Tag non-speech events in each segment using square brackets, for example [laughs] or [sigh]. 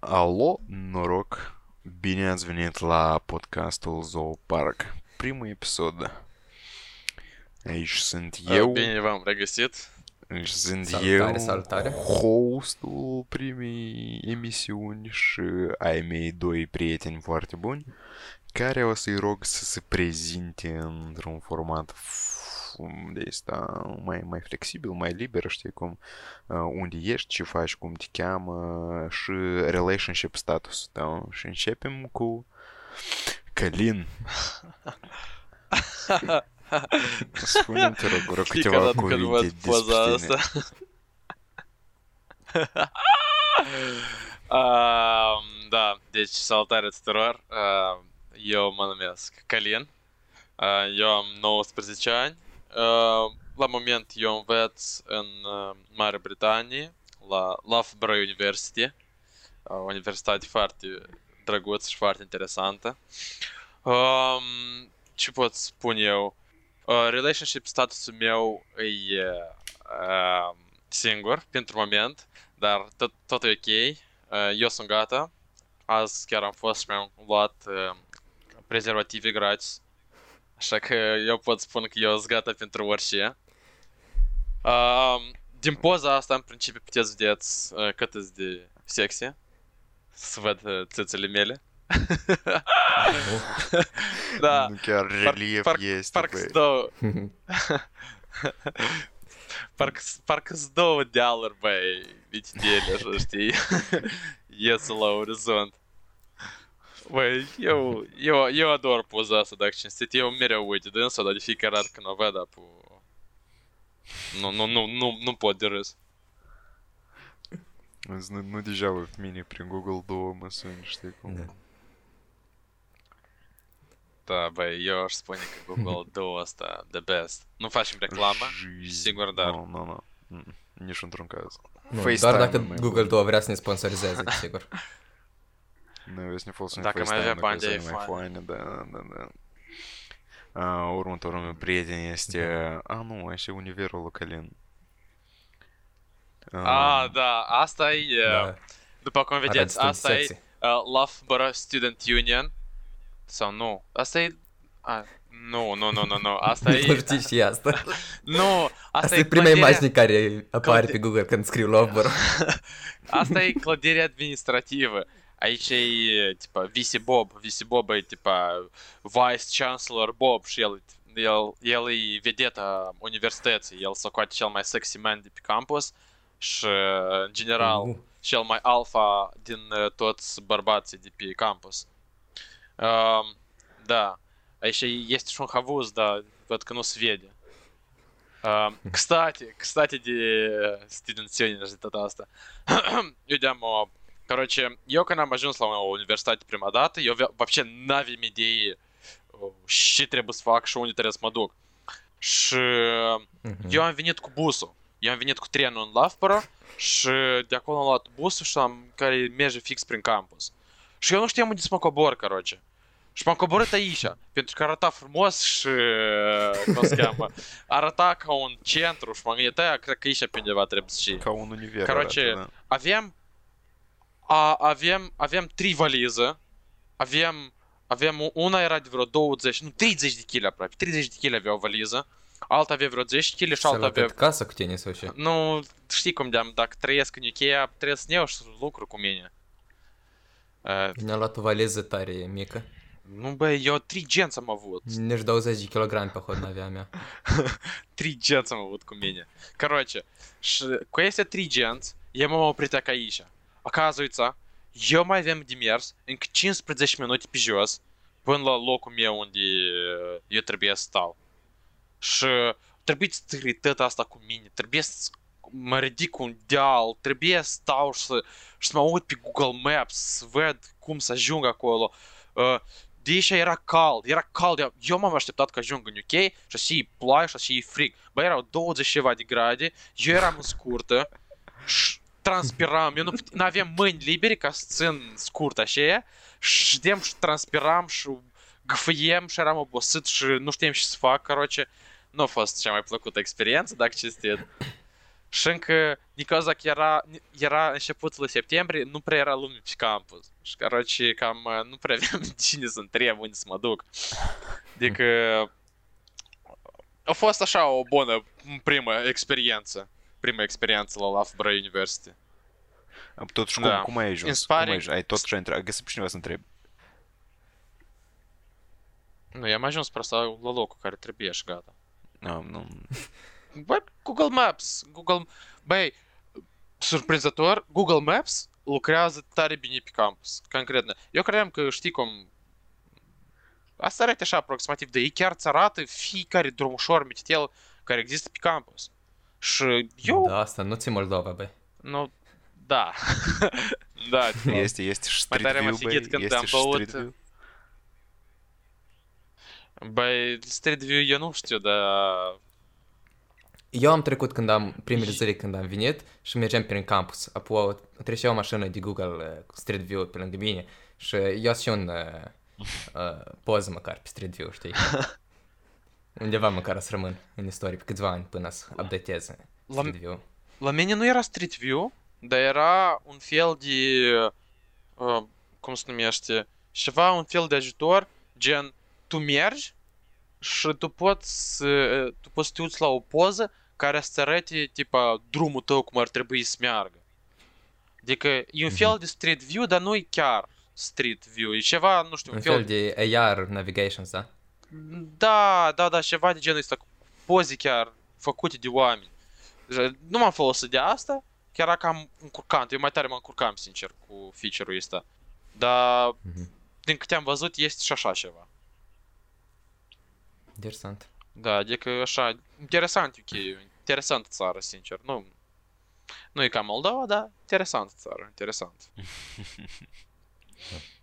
Alo, noroc! Bine ați venit la podcastul Zoopark, primul episod. Aici sunt eu, Bine v-am regăsit. aici sunt Salutare, eu, salutare. hostul primei emisiuni și ai mei doi prieteni foarte buni, care o să-i rog să se prezinte într-un format f- de asta mai, mai flexibil, mai liber, știi cum, uh, unde ești, ce faci, cum te cheamă și relationship status tău. Și începem cu Călin. Spune-mi, te rog, rog câteva cuvinte despre tine. asta. Um, da, deci salutare tuturor. Uh, eu mă numesc Calin. Uh, eu am 19 ani. Uh, la moment eu învăț în uh, Marea Britanie, la Loughborough University. Uh, o universitate foarte drăguță și foarte interesantă. Um, ce pot spune eu? Uh, relationship statusul meu e uh, singur pentru moment, dar tot, tot e ok. Uh, eu sunt gata. Azi chiar am fost și mi-am luat uh, prezervative gratis. Așa că eu pot spune că eu sunt gata pentru orice. Uh, din poza asta, în principiu, puteți vedeți uh, cât e de sexy. Să văd uh, țâțele mele. [laughs] da. Nu chiar relief parc- este, Parcă băi. sunt două, [laughs] parcă, parcă sunt două dealuri, băi, vitidele, așa, știi? [laughs] Ies la orizont. Băi, eu, eu, eu ador poza asta, dacă cinstit. Eu mereu uit de însă, dar de fiecare dată când o văd, apu. Nu, nu, nu, nu, nu pot de râs. Nu, nu deja в mine prin Google două măsuni, știi cum? Da. Da, băi, eu aș spune că Google [laughs] Duo asta, the best. Nu facem reclamă, sigur, dar... Nu, nu, nu. No. Nici într-un caz. Nu, doar dacă Google Duo vrea să ne sponsorizeze, sigur. [laughs] Dacă mai avea bani de mai da, da, da. A, următorul meu prieten este... A, nu, este Univerul lui Călin. Ah, da, asta e... Da. După cum Arată vedeți, destul de asta e sexy. uh, Loughborough Student Union. Sau nu? Asta e... A, nu, nu, nu, nu, nu. Asta Nu e... știi și asta. Nu, asta, Asta e prima clădirea- imagine care apare clădi- pe Google când scriu Loughborough. Asta e clădirea administrativă а еще й, типа, Виси Боб, Виси Боба, і, типа, Вайс Чанслер Боб, шел, єли, єли ведета університеті, єли сокоті, чел май секси мен діпі кампус, ш генерал, шел май алфа, дін э, тот барбаці діпі кампус. Um, да. А еще есть Шунхавуз, да, воткну Сведи. Um, эм, хм. кстати, кстати, де э, Стивен Сьюнин же татаста. [clears throat] Йдемо короче, eu când am ajuns la o universitate prima dată, eu avea- вообще n-aveam idee uh, ce trebuie să fac și unde trebuie să mă duc. Și Mhm. eu am venit cu busul. Eu am venit cu trenul în Loughborough și de acolo am luat busul și am, care merge fix prin campus. Și eu nu știam unde să mă cobor, короче. Și m-am coborât aici, pentru că arăta frumos și, cum se cheamă, arăta ca un centru și m-am gândit, aia, cred că aici pe undeva trebuie să și. Ca un univers Короче, arată, da. Avem, a, avem, avem trei valize, avem, avem, una era de vreo 20, nu, 30 de kg aproape, 30 de kg avea o valiză, alta avea vreo 10 kg și S-a alta luat avea... casă cu tine sau ce? Nu, știi cum de dacă trăiesc în UK, trebuie să ne iau și lucru cu mine. Uh, Ne-a luat o valiză tare mică. nu, bă, eu trei genți am avut. Nici 20 de kg pe hod n-avea mea. [laughs] Trei genți am avut cu mine. Короче, și cu aceste trei genți, eu m-am oprit acá aici. Оказывается, eu mai avem de mers încă 15 minute pe jos până la locul meu unde uh, eu trebuie să stau. Și trebuie să trăi tot asta cu mine, trebuie să mă ridic un deal, trebuie să stau și să, și să mă uit pe Google Maps, să văd cum să ajung acolo. Uh, de aici era cald, era cald, eu- eu m-am așteptat că ajung în UK și așa e ploaie și așa e frig. Bă, erau 20 și ceva de grade, eu eram în scurtă și transpiram, eu nu aveam mâini libere ca să țin scurt așa, și știam și transpiram și gâfâiem și eram obosit și nu știam ce să fac, căroce. Nu a fost cea mai plăcută experiență, dacă cinstit. Și încă, din cauza că era, era începutul septembrie, nu prea era lume pe campus. Și, căroce, cam nu prea aveam cine să întreb, unde să mă duc. Adică, a fost așa o bună primă experiență. Prima experiență la Loughborough University. Totuși, cum, Da. cum ai ajuns? Inspiring. Cum ai ajuns? Ai tot ce ai întrebat. Ai găsit pe cineva să întrebi. Nu, i-am ajuns prost la, locul care trebuie și gata. Nu. Băi, Google Maps, Google... Băi, surprinzător, Google Maps lucrează tare bine pe campus, concret. Eu credeam că știi cum... Asta arată așa aproximativ, dar ei chiar îți arată fiecare drumușor mititel care există pe campus. Și eu, Da, asta nu ți Moldova, băi. nu, da. [laughs] da, Este, este și Mai Street tare am View, băi. afigit când Este am și băut- Street View. Băi, Street View eu nu știu, dar... Eu am trecut când am, primele zile când am venit și mergeam prin campus. Apoi trecea o mașină de Google uh, cu Street View pe lângă mine și eu și un uh, uh, poză măcar pe Street View, știi? [laughs] Undeva măcar să rămân în istorie pe câțiva ani până să updatez La, Street View. La mine nu era Street View, dar era un fel de... Uh, cum se numește? Ceva, un fel de ajutor, gen, tu mergi și tu poți, să- tu poți să te uiți la o poză care să-ți arate, tipa, drumul tău cum ar trebui să meargă. Adică e un fel de Street View, dar nu e chiar Street View, e ceva, nu știu, Un fel de AR Navigations, da? Da, da, da, ceva de genul ăsta, cu poze chiar făcute de oameni. Deci, Nu m-am folosit de asta, chiar era cam încurcant. Eu mai tare mă încurcam, sincer, cu feature-ul ăsta. Dar, Mhm. din câte am văzut, este și așa ceva. Interesant. Da, adică așa, interesant UK, interesant țară, sincer. Nu, nu e ca Moldova, dar interesant țară, interesant. [laughs]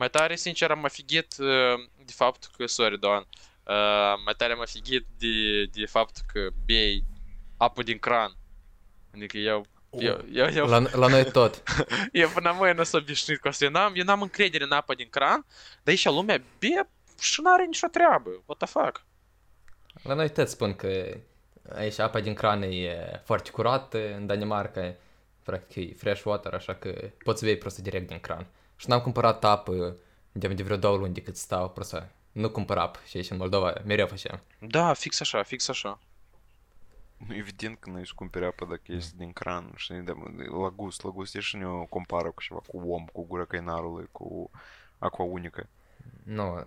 mai tare, sincer, am afigit uh, de faptul că, sorry, Doan, uh, mai tare am afigit de, de faptul că bei apă din cran. Adică eu, eu, eu, eu, La, la noi [laughs] tot. eu până mâine nu sunt obișnuit cu asta. Eu n-am, eu n-am încredere în apă din cran, dar aici lumea bea și n-are nicio treabă. What the fuck? La noi tot spun că aici apa din cran e foarte curată, în Danemarca practic e fresh water, așa că poți bei prost direct din cran. Și n-am cumpărat apă de, de vreo două luni de cât stau, prost nu cumpăr apă și aici în Moldova mereu facem. Da, fix așa, fix așa. Nu, evident că nu-i cumperi apă dacă este din cran, știi, de, la gust, la gust, și nu compară cu ceva, cu om, cu gura căinarului, cu aqua unică. Nu,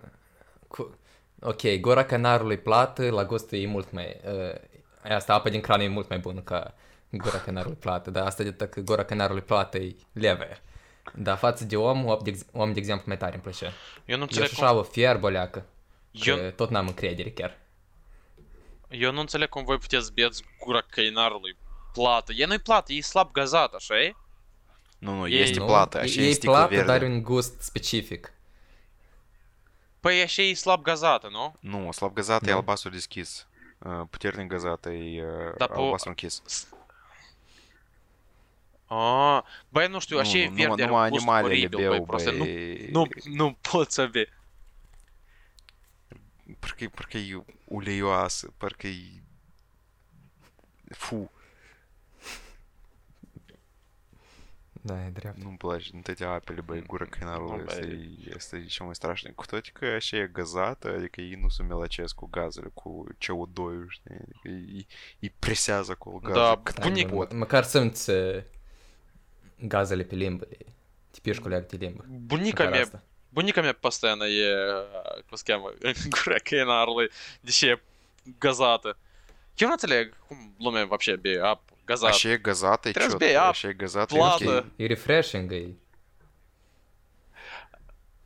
cu... ok, gura canarului plată, la gust e mult mai... Uh, asta, apa din cran e mult mai bună ca gura canarului plată, dar asta de că gura canarului plată e leve. Dar față de om, om de, ex- om de exemplu mai tare îmi plăcea. Eu nu Eu înțeleg și cum, așa o fier boleacă. eu, Că tot n-am încredere chiar. eu nu înțeleg cum voi puteți beți gura căinarului plată. E nu-i plată, e slab gazat, așa e? Nu, nu, Ei, este Nu? plată, E- așa e e sticlă plată, verde. dar are un gust specific. Păi așa e slab gazată, nu? Nu, slab gazat e Nu. albastru deschis. Uh, Puternic gazat e uh, Dar pe- albastru închis. Ah, băi, nu știu, așa e Nu, verde, numai are un gust animalele oribil, băi, beau, proste. Nu, băi. nu, nu pot să bei. Parcă, parcă e uleioasă, parcă e... Fu, Da, e drept. nu-mi place din toate apele, băi, gura Nu, căinarului, băi. asta e, asta e cel mai strașnic. Cu toate că așa e gazată, adică ei nu se melacesc cu gazele, cu CO2-ul, știi? Adică ei, ei presează acolo gaze Da, cât bunic- pot. Măcar simți uh, gazele pe limbă. De limbă. Bunica Măcar mea, asta. bunica mea постоянно e, cum se cheamă, în gura căinarului, deși e gazată. Eu nu înțeleg cum lumea вообще. Așa e gazată, e ciot, așa e gazată, e plată. ok. E refreshing, e...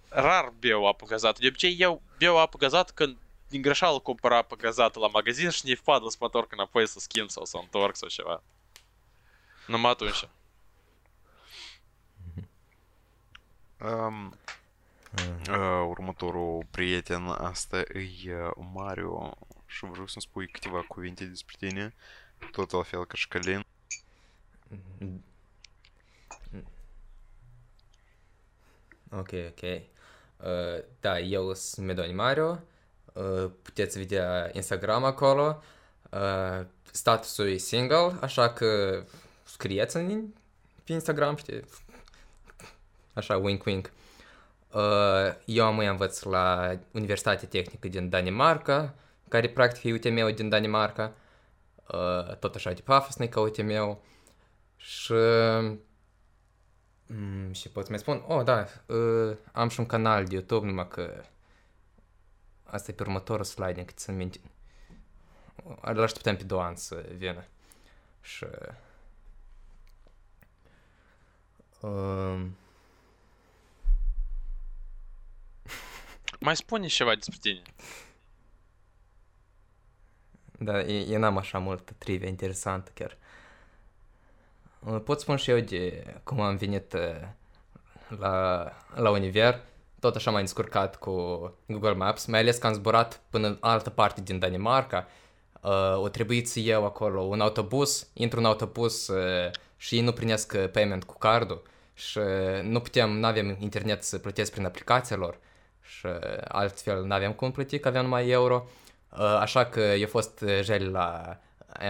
Rar beau apă gazată. De obicei eu beau apă gazată când din greșeală cumpăr apă gazată la magazin și ne впадлă să mă întorc înapoi să schimb sau să întorc sau ceva. Numai atunci. Următorul prieten asta e Mario și vreau să-mi spui câteva cuvinte despre tine, tot la fel ca și Călin. Ok, ok. Uh, da, eu sunt Medoni Mario. Uh, puteți vedea Instagram acolo. Uh, statusul e single, așa că scrieți în, pe Instagram, știi? Așa, wink-wink. Uh, eu am învăț la Universitatea Tehnică din Danemarca, care practic e UTM-ul din Danemarca. Uh, tot așa de pafosnic ca UTM-ul. Și... Mm, și pot să mai spun, oh, da, uh, am și un canal de YouTube, numai că asta e pe următorul slide, încât să minte. Îl așteptăm pe două ani să vină. Și... Um, Mai spune ceva despre tine. Da, eu, eu n-am așa multă trivia interesantă chiar. Uh, Pot spun și eu de cum am venit uh, la, la univers, tot așa m-am descurcat cu Google Maps, mai ales că am zburat până în altă parte din Danemarca. Uh, o trebuit să iau acolo un autobuz, intru în autobuz uh, și ei nu primesc uh, payment cu cardul și uh, nu puteam, nu avem internet să plătesc prin aplicația lor și uh, altfel nu aveam cum plăti, că aveam numai euro. Uh, Așa că eu fost uh, jel la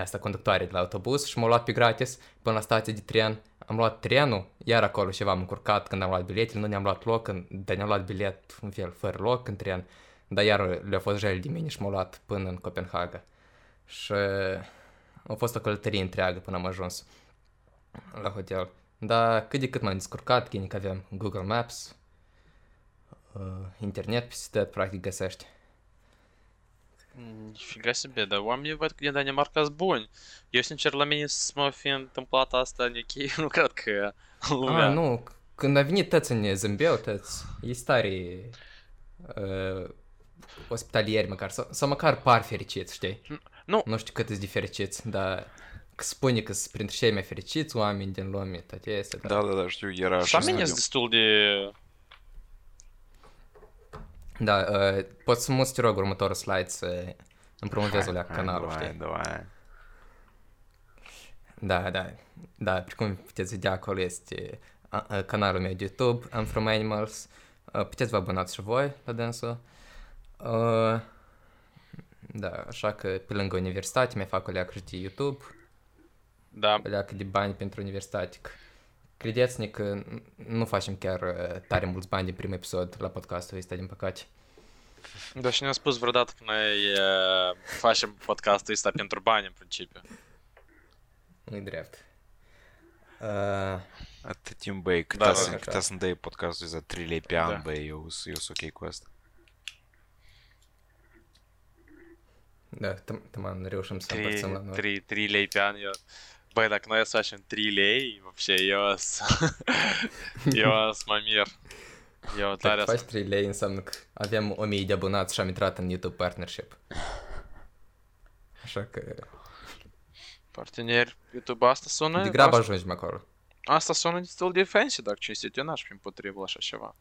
asta conductoare de la autobuz și m-a luat pe gratis până la stația de tren. Am luat trenul, iar acolo ceva am încurcat când am luat biletele, nu ne-am luat loc, în, dar ne-am luat bilet în fel, fără loc în tren. Dar iar le-a fost jel de mine și m-a luat până în Copenhaga. Și a fost o călătorie întreagă până am ajuns la hotel. Dar cât de cât m-am descurcat, că aveam Google Maps, uh, internet peste tot, practic găsești. Nifiga себе, dar oamenii văd că din Danemarca sunt buni. Eu, sincer, la mine să mă fi întâmplat asta în UK, [laughs] nu cred că lumea... Ah, nu, când a venit tăți în zâmbeau, tăți, e tare uh, ospitalieri măcar, sau, sau măcar par fericiți, știi? Nu. Nu știu cât sunt de fericiți, dar că spune că sunt printre cei mai fericiți oameni din lume, toate este, Da, da, da, știu, era Și la așa mine studiu. sunt destul de... da, uh, poți să muți, te rog, următorul slide să împromovezi la canalul, știi? Doamne. Da, da, da, precum puteți vedea acolo este canalul meu de YouTube, I'm From Animals. Uh, puteți vă abonați și voi la dânsul. Uh, da, așa că pe lângă universitate mai fac o leacă de YouTube. Da. O leacă de bani pentru universitate că Credeți-ne că n- nu facem chiar uh, tare mulți bani din primul episod la podcastul ăsta, din păcate. dar și ne-a spus vreodată că noi uh, facem podcastul ăsta pentru bani, în principiu. Nu-i drept. Uh, Atât timp, băi, cât Da, să, da, cât da. să-mi dai podcastul ăsta 3 lei pe an, Da. băi, eu, s- eu sunt ok cu asta. da, tăman reușim să împărțim la 3, noi. 3, 3 lei pe an, eu... Dacă noi să facem 3 lei, вообще, eu să... eu să mă mir. Eu tare Dacă să... faci 3 lei înseamnă că avem 1000 de abonați și am intrat în YouTube Partnership. Așa că Parteneri YouTube, asta sună... degrabă asta, ajungem acolo. asta sună destul de fancy, dacă cinstit, eu n-aș fi împotrivă la așa ceva.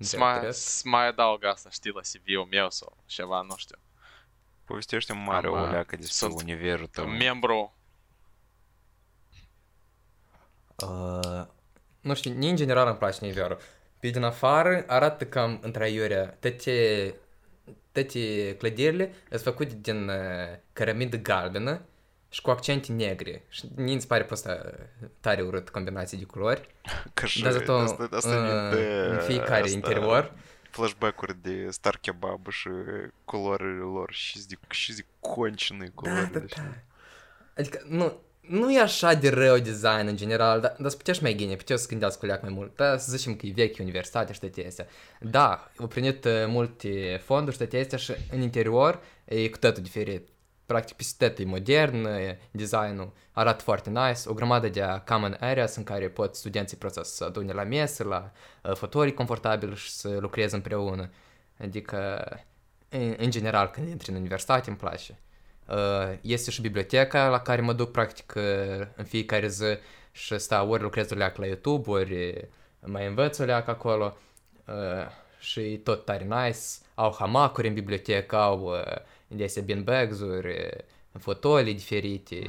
Să mai, Drept, să mai adaug asta, știi, la CV-ul meu sau ceva, nu știu. Povestește-mi mare Am, o uh, leacă despre sunt univerul tău. Membru Uh, nu știu, nici în general îmi place Niverul. Pe din afară arată cam întraiurea. Toate, toate clădirile sunt făcute din uh, cărămidă galbenă și cu accente negre. Și nici îți pare pe asta tare urât combinație de culori. [laughs] Că și Dar zato asta, asta uh, ne dă în fiecare asta, interior flashback-uri de Star Kebab și culorile lor și de, și de concină Da, culorile. da, știi? da. Adică nu, nu e așa de rău design în general, dar, dar să puteți mai gine, puteți să gândeați cu leac mai mult. Da, să zicem că e veche universitate și toate astea. Da, au primit uh, multe fonduri și toate astea și în interior e cu totul diferit. Practic, peste tot e modern, e designul arată foarte nice, o grămadă de common areas în care pot studenții pot să adune la mese, la uh, fotorii confortabili și să lucreze împreună. Adică, în, în general, când intri în universitate, îmi place. Uh, este și biblioteca la care mă duc practic uh, în fiecare zi și stau ori lucrez o leacă la YouTube, ori mai învăț o leacă acolo uh, și e tot tare nice. Au hamacuri în bibliotecă, au uh, de astea beanbags-uri, uh, fotolii diferite,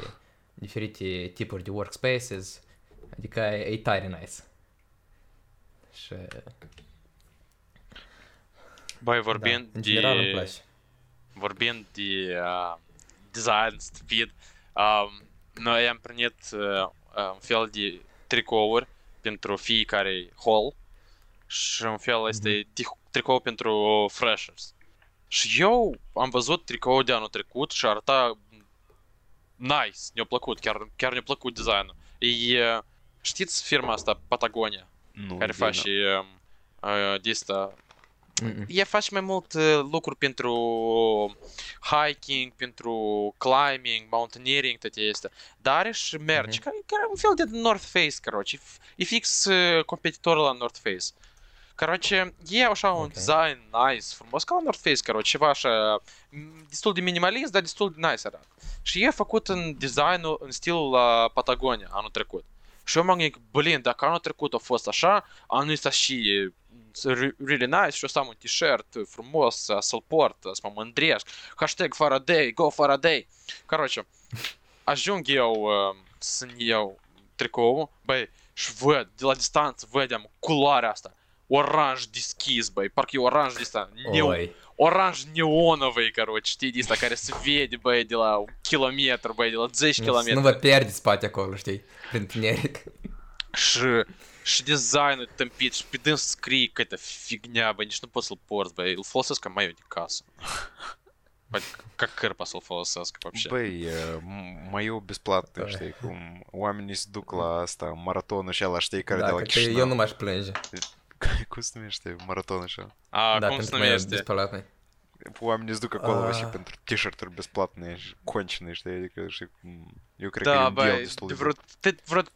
diferite tipuri de workspaces, adică e, e tare nice. Și, Băi, da, vorbind în general îmi de... place. Vorbind de uh, design stupid. Um, noi am primit uh, un fel de tricouri pentru fiecare hall și un fel este mm-hmm. tricou pentru freshers. Și eu am văzut tricoul de anul trecut și arăta nice, mi-a plăcut, chiar, chiar mi-a plăcut designul. E, știți firma asta, Patagonia, Nu, care bine. face uh, de asta Mm-mm. ea face mai mult uh, lucruri pentru hiking, pentru climbing, mountaineering, toate astea. Dar are și merch, Mhm. care, care e un fel de North Face, короче. E fix uh, competitor la North Face. Короче, e așa un Ok. design nice, frumos, ca la North Face, короче, ceva așa, m, destul de minimalist, dar destul de nice arată. Și e făcut în designul, în stilul la Patagonia anul trecut. Și eu m-am gândit, blin, dacă anul trecut a fost așa, anul ăsta și it's э, really nice, що саме t-shirt, э, салпорт, Solport, э, с моему Андреаш, хэштег go Faraday. Короче, а жюнгел с нее трикову, бей, швед, дела дистанции, ведем, кулараста. Оранж дискиз, бей, парки оранж диста, не Оранж неоновый, короче, ти діста, каре сведі бейділа, кілометр бейділа, дзеш кілометр. Ну, ви перді спать, якого ж ти, принтнерік. Ш дизайну там піч, піде скрік, какая-то фігня, бо ніж не посил порс, бо і фолосеска не касу. Как Кэр посол фолосеск вообще? Бэй, э, мою бесплатную штейку. Уаминис дукла, там, маратон ущала штейка родила кишна. Да, как ты ее маш плензи. Кустами штей, маратон ущала. А, да, кустами штей. бесплатный. Уаминис как кола вообще пентр тишертер бесплатный, конченый, что я говорю, что... Да, бэй, ты вроде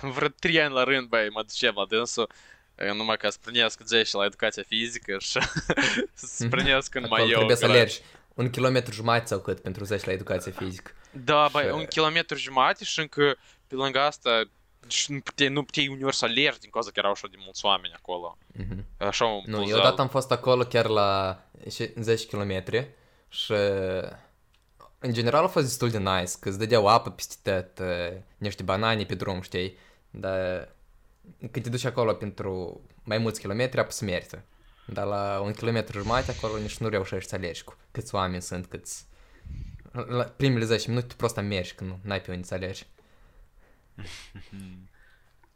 vreo, de vreo, vreo trei ani la rând, băi, mă duceam la dânsul, e, numai ca să primesc 10 la educația fizică și să primesc în Acolo mai eu. trebuie să alergi un kilometru jumătate sau cât pentru 10 la educație fizică. Da, băi, Și- un kilometru jumate și încă pe lângă asta și nu puteai, nu puteai uneori să alergi din cauza că erau așa de mulți oameni acolo. Mhm. Așa un Nu, puzal. eu odată am fost acolo chiar la și- 10 km și în general a fost destul de nice, că îți dădeau apă peste tot, eh, niște banane pe drum, știi? Dar când te duci acolo pentru mai mulți kilometri, apă să merită. Dar la un kilometru jumate acolo nici nu reușești să alergi cu câți oameni sunt, câți... La primele 10 minute tu prost mergi, că nu ai pe unde să alergi. [laughs]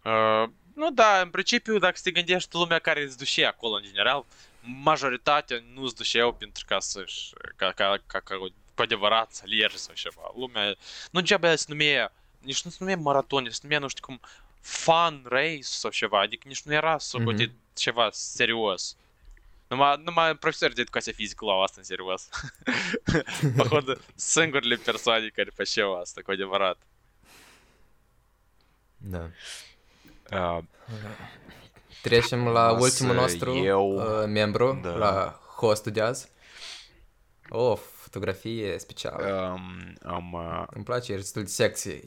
Uh, nu, da, în principiu, dacă te gândești lumea care îți duce acolo, în general, majoritatea nu îți duceau pentru ca să-și, ca, ca, ca, ca cu adevărat să alergi sau ceva. Lumea, nu degeaba se numea, ніж не суміє маратонець, не ну ж таком фан рейс овшева, дік ніж не раз суботі чева серйоз. Ну, ма, ну, ма профессор дед Кася физика лавастан сервас. [laughs] Походу, сингур ли персоник, или вообще вас, такой демарат. Da. Uh, Trecem la ultimul nostru eu... uh, membru, da. la hostul de azi. O fotografie specială. Um, uh... Îmi place, e destul de sexy.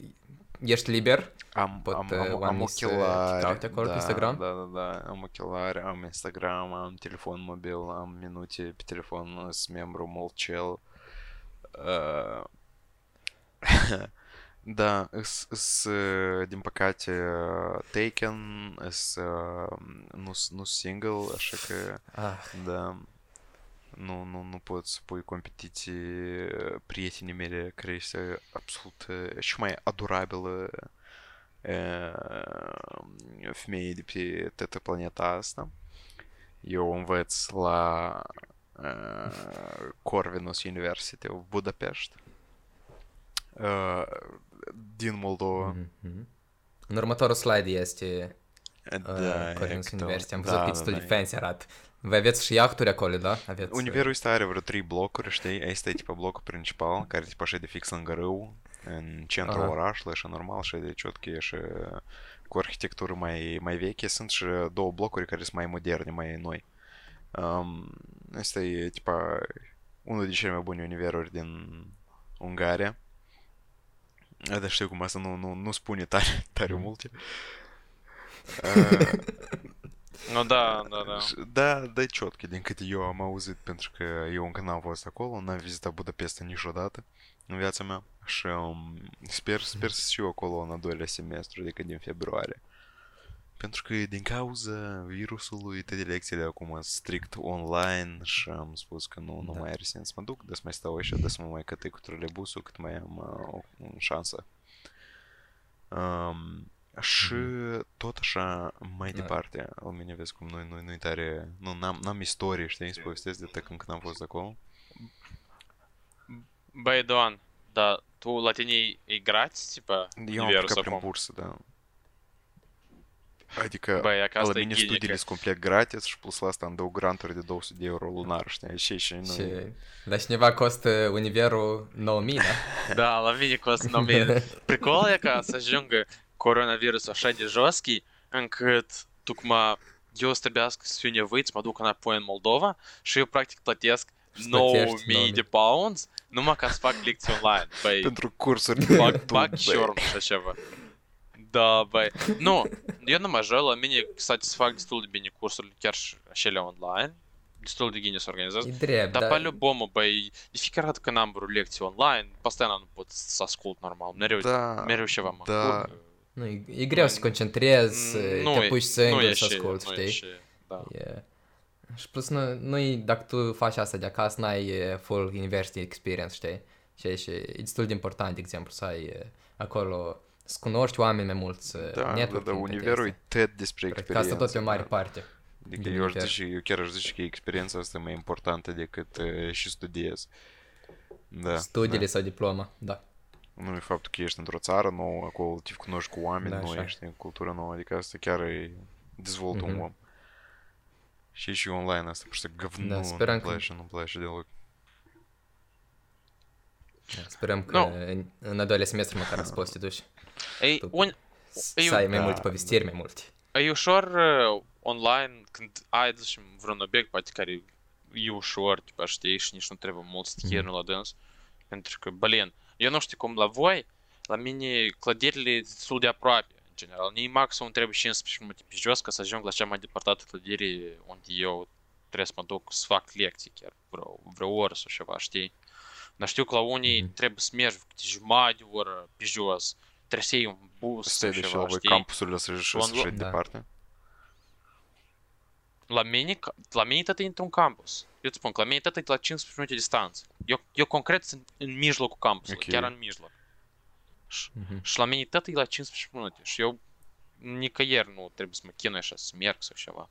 Ești liber? am, Pot, am, uh, am, am oamenii să te ochelari, caute acolo pe da, Instagram? Da, da, da, am ochelari, am Instagram, am telefon mobil, am minute pe telefon, sunt membru Molcel. Uh, da, îs, nu, nu single, așa că, Ah, da, nu, nu, nu pot să pui competiții uh, prietenii mele care este absolut uh, și mai adorabilă uh, femeie de pe toată planeta asta. Eu învăț la uh, Corvinus University of Budapest uh, din Moldova. mhm. În următorul slide este Da, uh, Corvinus exact. University. Am Da, văzut da, că destul da. de fancy arată. Voi aveți și iahturi acolo, da? Aveți, uh, Univerul ăsta are vreo trei blocuri, știi? Asta e tipa blocul principal, care tipa așa de fix lângă râu, în centrul Aha. orașului, așa normal, și de ciotche și cu arhitectură mai, mai veche. Sunt și două blocuri care sunt mai moderne, mai noi. Um, asta e tipa unul din cele mai bune univeruri din Ungaria. Dar știu cum asta nu, nu, nu spune tare, tare multe. [laughs] Uh, Nu, da, da, da. Și- Da, da, ciotcă, din câte eu am auzit, pentru că eu încă n-am fost acolo, n-am vizitat Budapesta niciodată în viața mea și um, sper, sper să fiu acolo în al doilea semestru, adică din februarie. Pentru că din cauza virusului toate lecțiile acum sunt strict online și am spus că nu, nu Da. mai are sens să mă duc, de să mai stau așa, de să mă mai cătăi cu troleibusul cât mai am uh, o, o șansă. Um, și tot așa, mai Da. departe, la mine vezi cum nu, nu, nu tare, nu, n-am, n-am istorie, știi, să povestesc de când când am fost acolo. Băi, Doan, da, tu la tine e gratis, tipa, Eu am plecat prin bursă, da. Adică Băi, e la e mine studiile sunt complet gratis și plus la asta îmi dau granturi de 200 de euro lunar, știi? Și, și nu... Și la cineva costă univerul 9000, da? Da, la mine costă 9000. Pricol e ca să ajungă coronavirusul așa de joschi, încât tocmai eu să trebuiască să nevoit să mă duc înapoi în Moldova și eu practic plătesc Și plătești 9000 9000. de pounds numai ca să fac lecții online. Băi, Pentru cursuri fac, fac băi. și și ceva. Da, băi. Nu, eu nu mă jur, la mine satisfac destul de bine cursurile, chiar și cele online. Destul de bine se organizează. E drept, Dar da. по-любому, băi, de fiecare dată când am vreo lecție online, постоянно nu pot să ascult normal. Mereu, Da, mereu ceva mă da. încurcă. Nu, e, e greu să te concentrezi, Nu te e- pui nu singur e să și- asculti, nu e știi? și- Da. E... Și plus, nu, nu dacă tu faci asta de acasă, n-ai e, full university experience, știi? Și, și e destul de important, de exemplu, să ai e, acolo, să cunoști oameni mai mulți, Da, da, networking da, pe univerul e chestii. tot despre Cred că experiență. asta tot e o mare da. parte. Adică din eu, aș univers. zice, eu chiar aș zice că experiența asta e mai importantă decât uh, și studiez. Da. Studiile sau diploma, da. Nu e faptul că ești într-o țară nouă, acolo te cunoști cu oameni da, noi, ești în cultură nouă, adică asta chiar e dezvoltă mm-hmm. un om. Și și online asta, pur și găvnul, da, speram nu că... place, nu place deloc. Da, sperăm că no. în, a doilea semestru măcar să poți să te duci. Ei, tu, un... Să ai mai da, multe povestiri, mai multe. E ușor uh, online când ai, să zicem, vreun obiect, poate care e ușor, tipa, știi, și nici nu trebuie mult să te mm-hmm. la dans. Pentru că, blin, eu nu știu cum la voi, la mine clădirile sunt destul de aproape, în general. Nii maximum trebuie 15 minute pe jos ca să ajung la cea mai depărtată clădire unde eu trebuie să mă duc să fac lecții chiar vreo, vreo oră sau ceva, știi? Dar știu că la unii Mhm. trebuie să mergi câte jumătate de oră pe jos, trebuie să iei un bus Stai sau de și ceva, la voi știi? campusurile să și Online- așa Da. departe. La mine, ca- la mine tot e într-un campus. Eu îți spun că la mine tot e la 15 minute distanță. Eu, eu concret sunt în mijlocul campusului, Ok. chiar în mijloc. Și, Mhm. și la mine tot e la 15 minute. Și eu nicăieri nu trebuie să mă chinui așa, să merg sau ceva.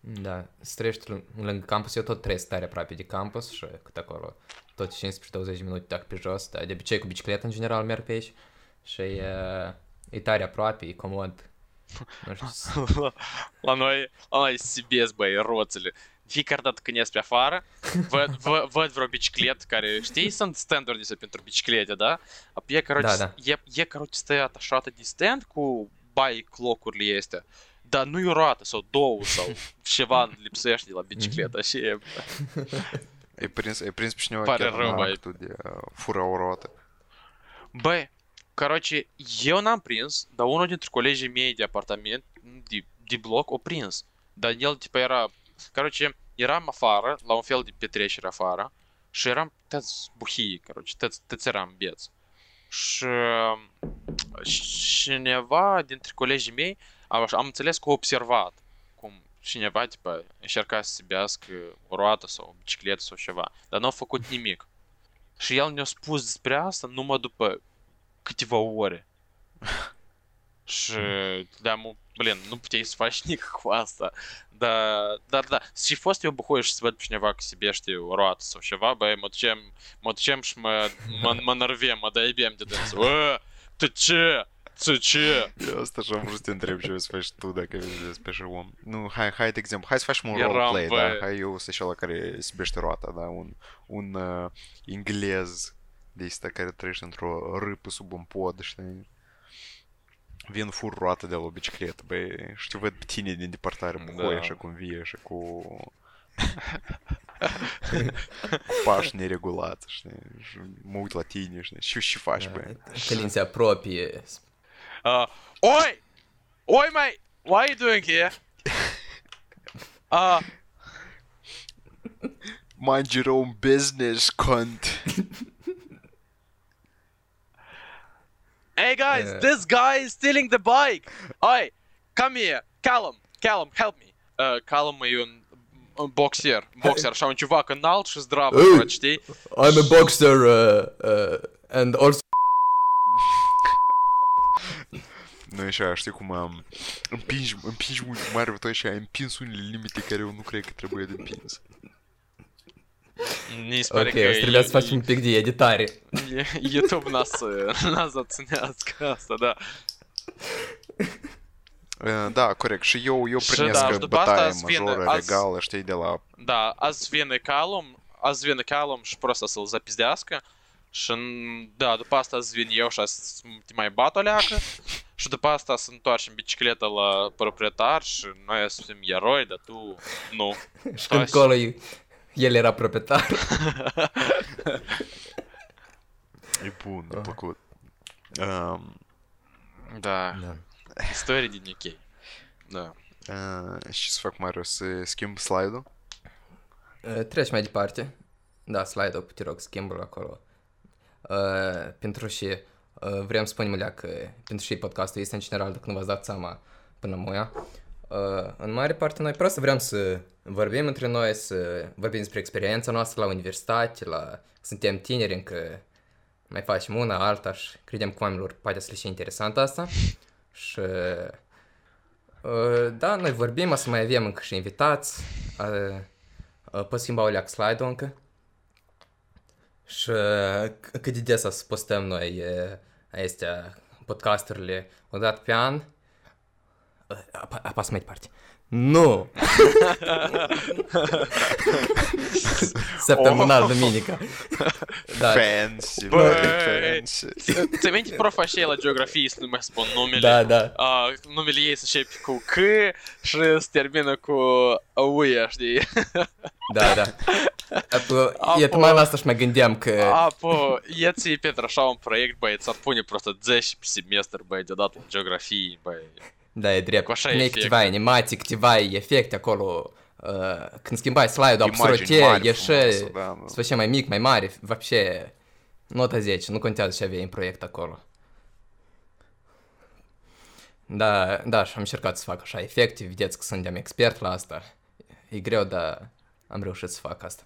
Da, să trăiești l- lângă campus, eu tot trăiesc tare aproape de campus și cât acolo, tot 15-20 de minute dacă pe jos, dar de obicei cu bicicletă în general merg pe aici și e, e tare aproape, e comod. Nu știu, s- la, la noi, la noi Sibes, băi, roțele. Fiecare dată când ies pe afară, văd, văd, văd vreo bicicletă care, știi, sunt stand-uri dese pentru biciclete, da? E, короче, Da, da. e, e, короче, stă atașată de stand cu bike locurile astea. Dar nu e o roată sau două sau ceva lipsește de la bicicletă și e... Ai prins, ai prins pe cineva Pare chiar rău, în băi. actul de uh, fura o roată. Băi, короче, eu n-am prins, dar unul dintre colegii mei de apartament, de, de bloc, o prins. Dar el, tipa, era... Короче, eram afară, la un fel de petrecere afară, și eram toți buhii, короче, toți, toți eram beți. Și cineva dintre colegii mei, am, am înțeles că a observat cum cineva, tipa, încerca să se bească o roată sau o bicicletă sau ceva, dar nu a făcut nimic. Și el ne-a spus despre asta numai după câteva ore. [laughs] Și le-am, blin, nu puteai să faci [laughs] nimic cu asta. Dar, dar da, și fost eu buhoi și să văd pe cineva că se bește o roată sau ceva, băi, mă ducem, mă ducem și mă, mă, [laughs] mă nerviem, mă dăibem de dânsul. Ă, tu ce? Tu ce? Eu asta și am vrut să te întreb ce o să faci tu dacă vezi despre așa om. Nu, hai, hai de exemplu, hai să facem un Eram, roleplay, da? băi. Hai eu să și ăla care se bește roata, da? Un, un uh, englez de ăsta care trăiește într-o râpă sub un pod, știi? Vin fur roată de la o bicicletă, băi, și te văd pe tine din departare, buhoi, Da. așa cum vii, așa cu... cu pași neregulați, știi? Și mă uit la tine, știi? Și și faci, băi? Călin se apropie, Uh, oi! Oi, mate! What are you doing here? Uh, [laughs] Mind your own business, cunt! [laughs] hey guys, Uh. this guy is stealing the bike! Oi! come here, Callum, Callum, help me. Uh, Callum e un boxer, boxer, așa un ciuvac înalt și zdravă, Ei! frate, știi? I'm a boxer uh, uh, and also Nu e așa, știi cum am... Împingi, împingi un mare buton și ai împins unele limite care eu nu cred că trebuie de împins. E- facem un pic de editare. e- YouTube n-a să, n-a să ținească asta, da. Uh, Da, corect. Și eu, eu Și primesc da, și după asta bătaie îți vine- majoră, azi- legală, știi, de la... Da, azi vine Callum, azi vine Callum și prost să-l zapizdească. Și n- da, după asta îți vin eu și să te mai bat o leacă. Și după asta să întoarcem bicicleta la proprietar și noi să fim eroi, dar tu nu. Și când Toți. colo el era proprietar. [laughs] E bun, mi-a plăcut. Um, Da, Da. istorie din UK. Da. uh, și să fac mai rău, să schimb slide-ul? Uh, Treci mai departe. Da, slide-ul, te rog, schimbă acolo. Uh, pentru și uh, vrem să spunem alea că pentru și podcastul este în general, dacă nu v-ați dat seama până moia. Uh, în mare parte noi prost vrem să vorbim între noi, să vorbim despre experiența noastră la universitate, la... suntem tineri încă mai facem una, alta și credem că oamenilor poate să le fie interesant asta. Și uh, da, noi vorbim, o să mai avem încă și invitați. Uh, uh, poți schimba o leac slide-ul încă. Și uh, c- cât de des o să postăm noi uh, astea podcasturile o dată pe an. Uh, apa- Apasă mai departe. Nu! Săptămânal, duminică. Da, Fancy, Băi! very fancy. Ți minte profa așa la geografie să nu mai spun numele? da, da. A, numele ei se începe cu C și se termină cu UE, știi? Da, da. Apo, Apo- eu tocmai la asta și mai gândeam că... Apo, ia ți Petra așa un proiect, băi, ți pune просто 10 pe semestr, băi, deodată la geografie, băi. Da, e drept. Cu așa Mai efecte. câteva animații, câteva efecte acolo. Uh, când schimbai slide-ul, Imagini absurte, mari, ieșe, frumoase, da, da. se făcea mai mic, mai mare, вообще, nota 10, nu contează ce aveai în proiect acolo. Da, da, și am încercat să fac așa efecte, vedeți că suntem expert la asta. E greu, dar am reușit să fac asta.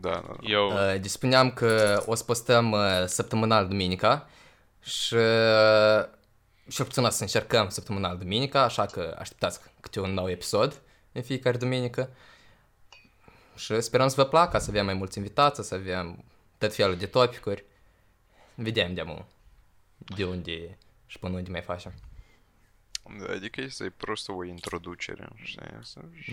Da, da, da. Eu, Uh, deci spuneam că o să postăm uh, săptămânal duminica și uh, cel puțin să încercăm săptămânal duminica, așa că așteptați câte un nou episod în fiecare duminică. Și sperăm să vă placă, să avem mai mulți invitați, să avem tot felul de topicuri. Vedem de mult de unde și până unde mai facem. Da, adică este prost o introducere, știi?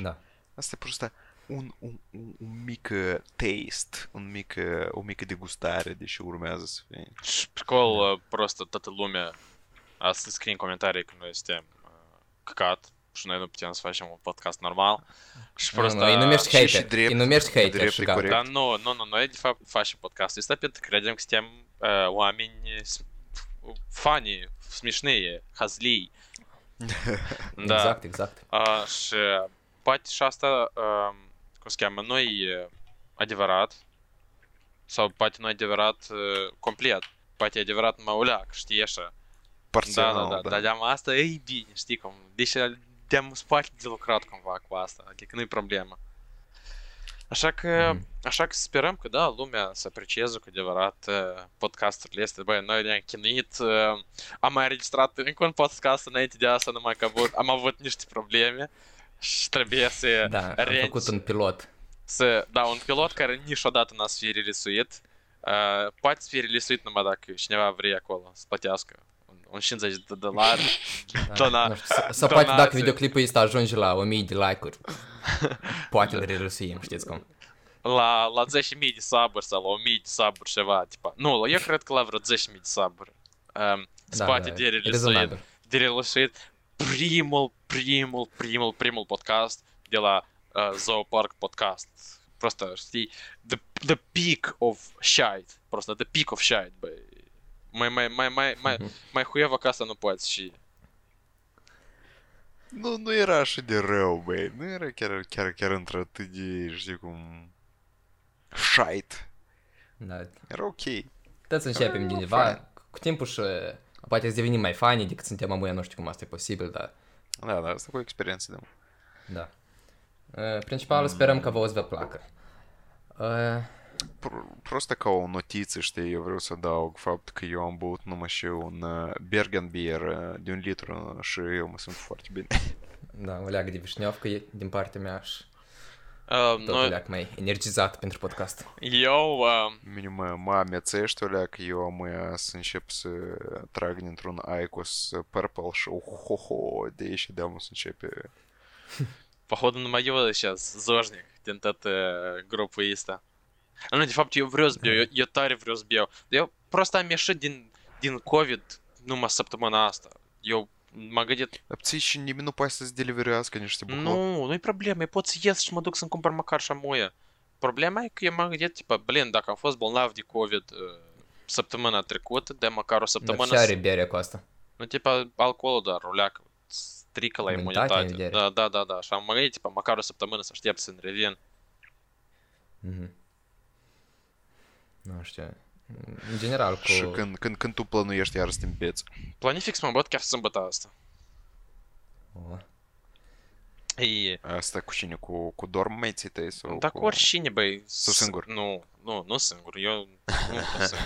Da. Asta e prost un, un, un, un mic uh, taste, un mic, uh, o mică degustare de ce urmează să fie. Și pe acolo, prost, toată lumea Аз искрени коментари към да сте какаат, защото на едно пъти аз сващам от подкаст нормал. Ще просто... И намираш хейтер. И намираш хейтер. Да, но, но, но, но е това ваше подкаст. И стъпят кредим к тем ламинь фани, смешные, хазли. [laughs] Да. Exact, exact. Și poate și asta, cum se cheamă, nu e adevărat, sau poate nu e adevărat complet, poate e adevărat numai. Da, Parțial, da, da, dar de-am asta e bine, știi cum, deci de-am spate de lucrat cumva cu asta, adică nu-i problemă. Așa că, Mhm. așa că sperăm că, da, lumea să aprecieze cu adevărat uh, podcasturile astea. Băi, noi ne-am chinuit, uh, am mai înregistrat încă un podcast înainte de asta, numai că avut, am avut niște probleme și trebuie să, Da, am renci- făcut un pilot. să, da, un pilot care niciodată n-a să fie relisuit. Uh, poate să fie relisuit numai dacă cineva vrea acolo să plătească un, un 50 de dolari. Știu, sau- sau poate dacă videoclipul ăsta ajunge la 1000 de like-uri, poate îl rerusuim, știți cum. la, la 10.000 de sub-uri sau la 1.000 de sub-uri ceva, tipa. Nu, eu cred că la vreo 10.000 de sub-uri. Um, Da, spate da, de rezonabil. de relisuit primul, primul, primul, primul podcast de la uh, Zoopark Podcast. Просто, știi, the, the peak of shite. Просто the peak of shite, băi. Mai, mai, mai, mai, mai, [laughs] mai huiavă ca asta nu poți și... Nu, nu era așa de rău, băi. Nu era chiar, chiar, chiar într-atât de, știi cum... Shite. Da. Era ok. Puteți să începem Ah, undeva, fain. cu timpul și poate să devenim mai fani decât suntem amuia, nu știu cum asta e posibil, dar Da, da, asta cu experiență, da. Da. Uh, Principal, sperăm că vă o să vă placă. Uh, Просто notiță, știi, eu vreau să adaug fapt că eu am băut numai și un uh, Bergen Beer uh, de un litru și eu mă simt foarte bine. Da, o leagă de vișneovcă e din partea mea și Uh, tot noi, leagă mai energizat pentru podcast. eu, uh, Mine mă, amețește o leacă, eu am uh, să încep să trag dintr-un Icos Purple și oh, ho, ho, de aici de să începe. походу, numai eu сейчас зожник din tot uh, grupul ăsta. А, Nu, de fapt, eu vreau să beau, eu, eu tare vreau să beau. Dar eu prost am ieșit din, din COVID numai săptămâna asta. Eu m-am gândit, Dar ți și nimeni nu poate să-ți deliverească niște bucăți. nu, nu-i problemă, eu pot să ies și mă duc să-mi cumpăr măcar și amuie. Problema e că eu m-am gândit, tipa, blin, dacă am fost bolnav de COVID uh, săptămâna trecută, de măcar o Dar săptămână ce are berea cu asta? Nu, tipa, alcoolul doar, o leacă, strică la Imunitatea, în imunitate. vedere. Da, da, da, da. Și am gândit, tipa, măcar o săptămână să aștept să-mi revin. Mhm. Nu știu. În general, cu... Și când, când, când tu plănuiești iar să te împeți. Planific să mă băt chiar sâmbătă asta. O, E, Asta cu cine? Cu, cu dormmeții tăi? Sau dar cu... cu oricine, băi. Sau s- singur? Nu, nu, nu singur. Eu nu pot să.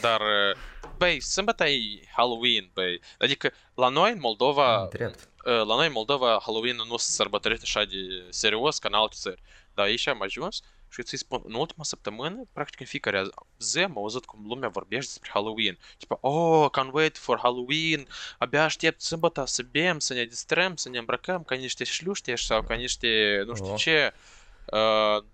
Dar, uh, băi, sâmbătă e Halloween, băi. Adică, la noi în Moldova, drept. uh, la noi în Moldova, Halloween nu se sărbătorește așa de serios ca în alte țări. Dar aici am ajuns și ți spun, în ultima săptămână, practic în fiecare zi am auzit cum lumea vorbește despre Halloween. Tipo, oh, can't wait for Halloween, abia aștept sâmbătă să bem, să ne distrăm, să ne îmbrăcăm ca niște șlușteși sau ca niște, nu știu Oh. ce. Uh,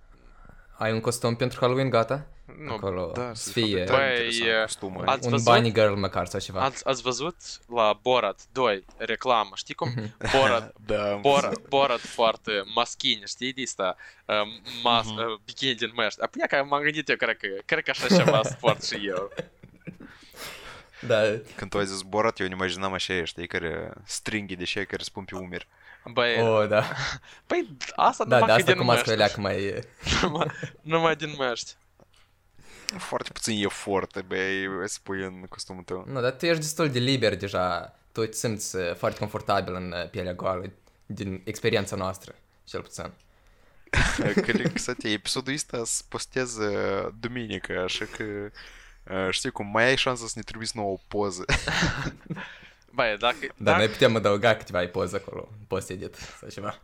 Ai un costum pentru Halloween, gata? Nu, Acolo Da, să să fie fie Băi, interesant costumul. ați un văzut? bunny girl măcar sau ceva. ați, ați văzut la Borat 2 reclamă, știi cum Borat [laughs] Da, am Borat, Borat foarte maschini, știi, de asta, uh, mas, Mhm. uh, bikini din măști. Apoi că m-am gândit eu, cred că, cred că așa ceva [laughs] sport și eu. Da, Când tu ai zis Borat, eu ne imaginam așa aia, știi, care stringhi de șei care spun pe umeri. Băi, oh, da. [laughs] păi asta Da, numai de că asta din cu mască măști. leacă mai... numai, numai din măști. Foarte puțin efort, băi, spui în costumul tău. Nu, dar tu ești destul de liber deja. Tu te simți uh, foarte confortabil în uh, pielea goală, din experiența noastră, cel puțin. [laughs] Că, kстати, episodul ăsta se postează duminică, așa că uh, știi cum, mai ai șansa să ne trimiți nouă poză. [laughs] Băi, dacă, Dar dacă, noi putem adăuga câteva poze acolo, post-edit sau ceva.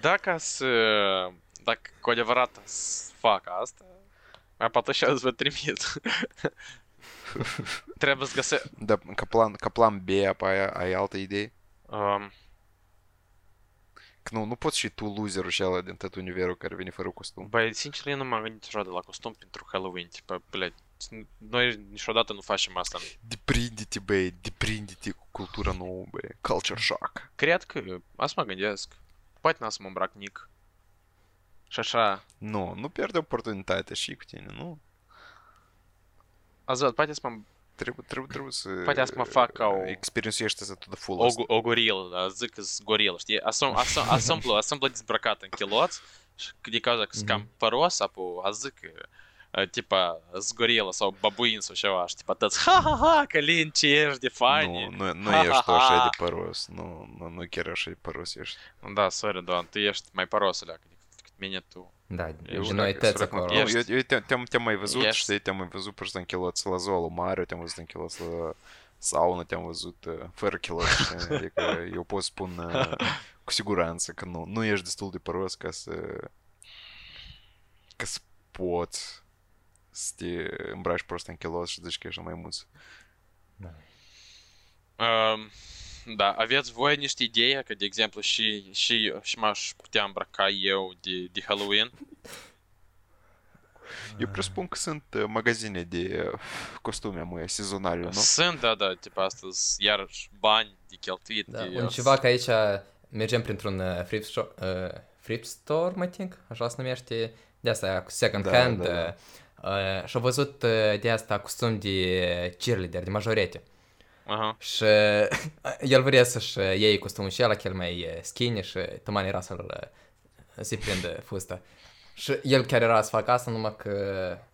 dacă, să, dacă cu adevărat să fac asta, mai poate și îți vă trimit. [laughs] Trebuie să găsesc... Da, ca plan, ca plan B, apoi ai, ai altă idee? Um, Că nu, nu poți și tu loserul și ăla din tot univerul care vine fără costum. Băi, sincer, eu nu m-am gândit niciodată la costum pentru Halloween. Tipa, blядь, noi niciodată nu facem asta. Deprinde-te, băi, deprinde-te cu cultura nouă, băi. Culture shock. Cred că asta mă gândesc. Poate n-am să mă îmbrac nic. Și așa, Nu, nu pierde oportunitatea și cu tine, nu? azi văd, poate să mă Trebuie, trebuie, trebuie să... Poate asta mă fac ca o- Experienciește să to the o, fullest. gu- o gorilă, da, zic că sunt gorilă, știi? Asum, asum, asamblu, asamblu dezbrăcat în chiloți și din cauza că sunt cam păros, apu, a zic că uh, tipa, z gorilă sau babuin sau ceva, și tipa tăți, ha, ha, ha, Călin, ce ești de Nu, fain. nu, nu ești tu așa de păros. Nu, nu, nu chiar așa de păros ești. Da, sorry, Doan, tu ești mai păros, leacă, decât mine tu. Da, Eu și noi Să tăți recunosc. acolo. Nu, eu, eu te-am, te-am, te-am mai văzut, Ești. știi, te-am mai văzut просто în chiloți la Zolo Mario, te-am văzut în chiloți la saună, te-am văzut uh, fără chiloți, știi? adică eu pot [laughs] spun uh, cu siguranță că nu, nu ești destul de păros ca să ca să poți să te îmbraci prost în chiloți și zici că ești mai mulți. Um, da, aveți voi niște idei, că, de exemplu, și, și, și m-aș putea îmbrăca eu de, de Halloween? Eu presupun că sunt uh, magazine de uh, costume, mă, sezonale, nu? Sunt, da, da, tipa astăzi, iarăși, bani de cheltuit. Da, de, un ceva că aici mergem printr-un uh, thrift, shop, uh, thrift store, mă think, așa se numește, de asta cu second Da, hand. da, da. Uh, și-au văzut uh, de asta costum de cheerleader, de majorete. Aha. Și [laughs] el vrea să-și iei costumul și ăla, că el mai e skinny și tăman era să-l uh, se prinde fusta. Și el chiar era să facă asta, numai că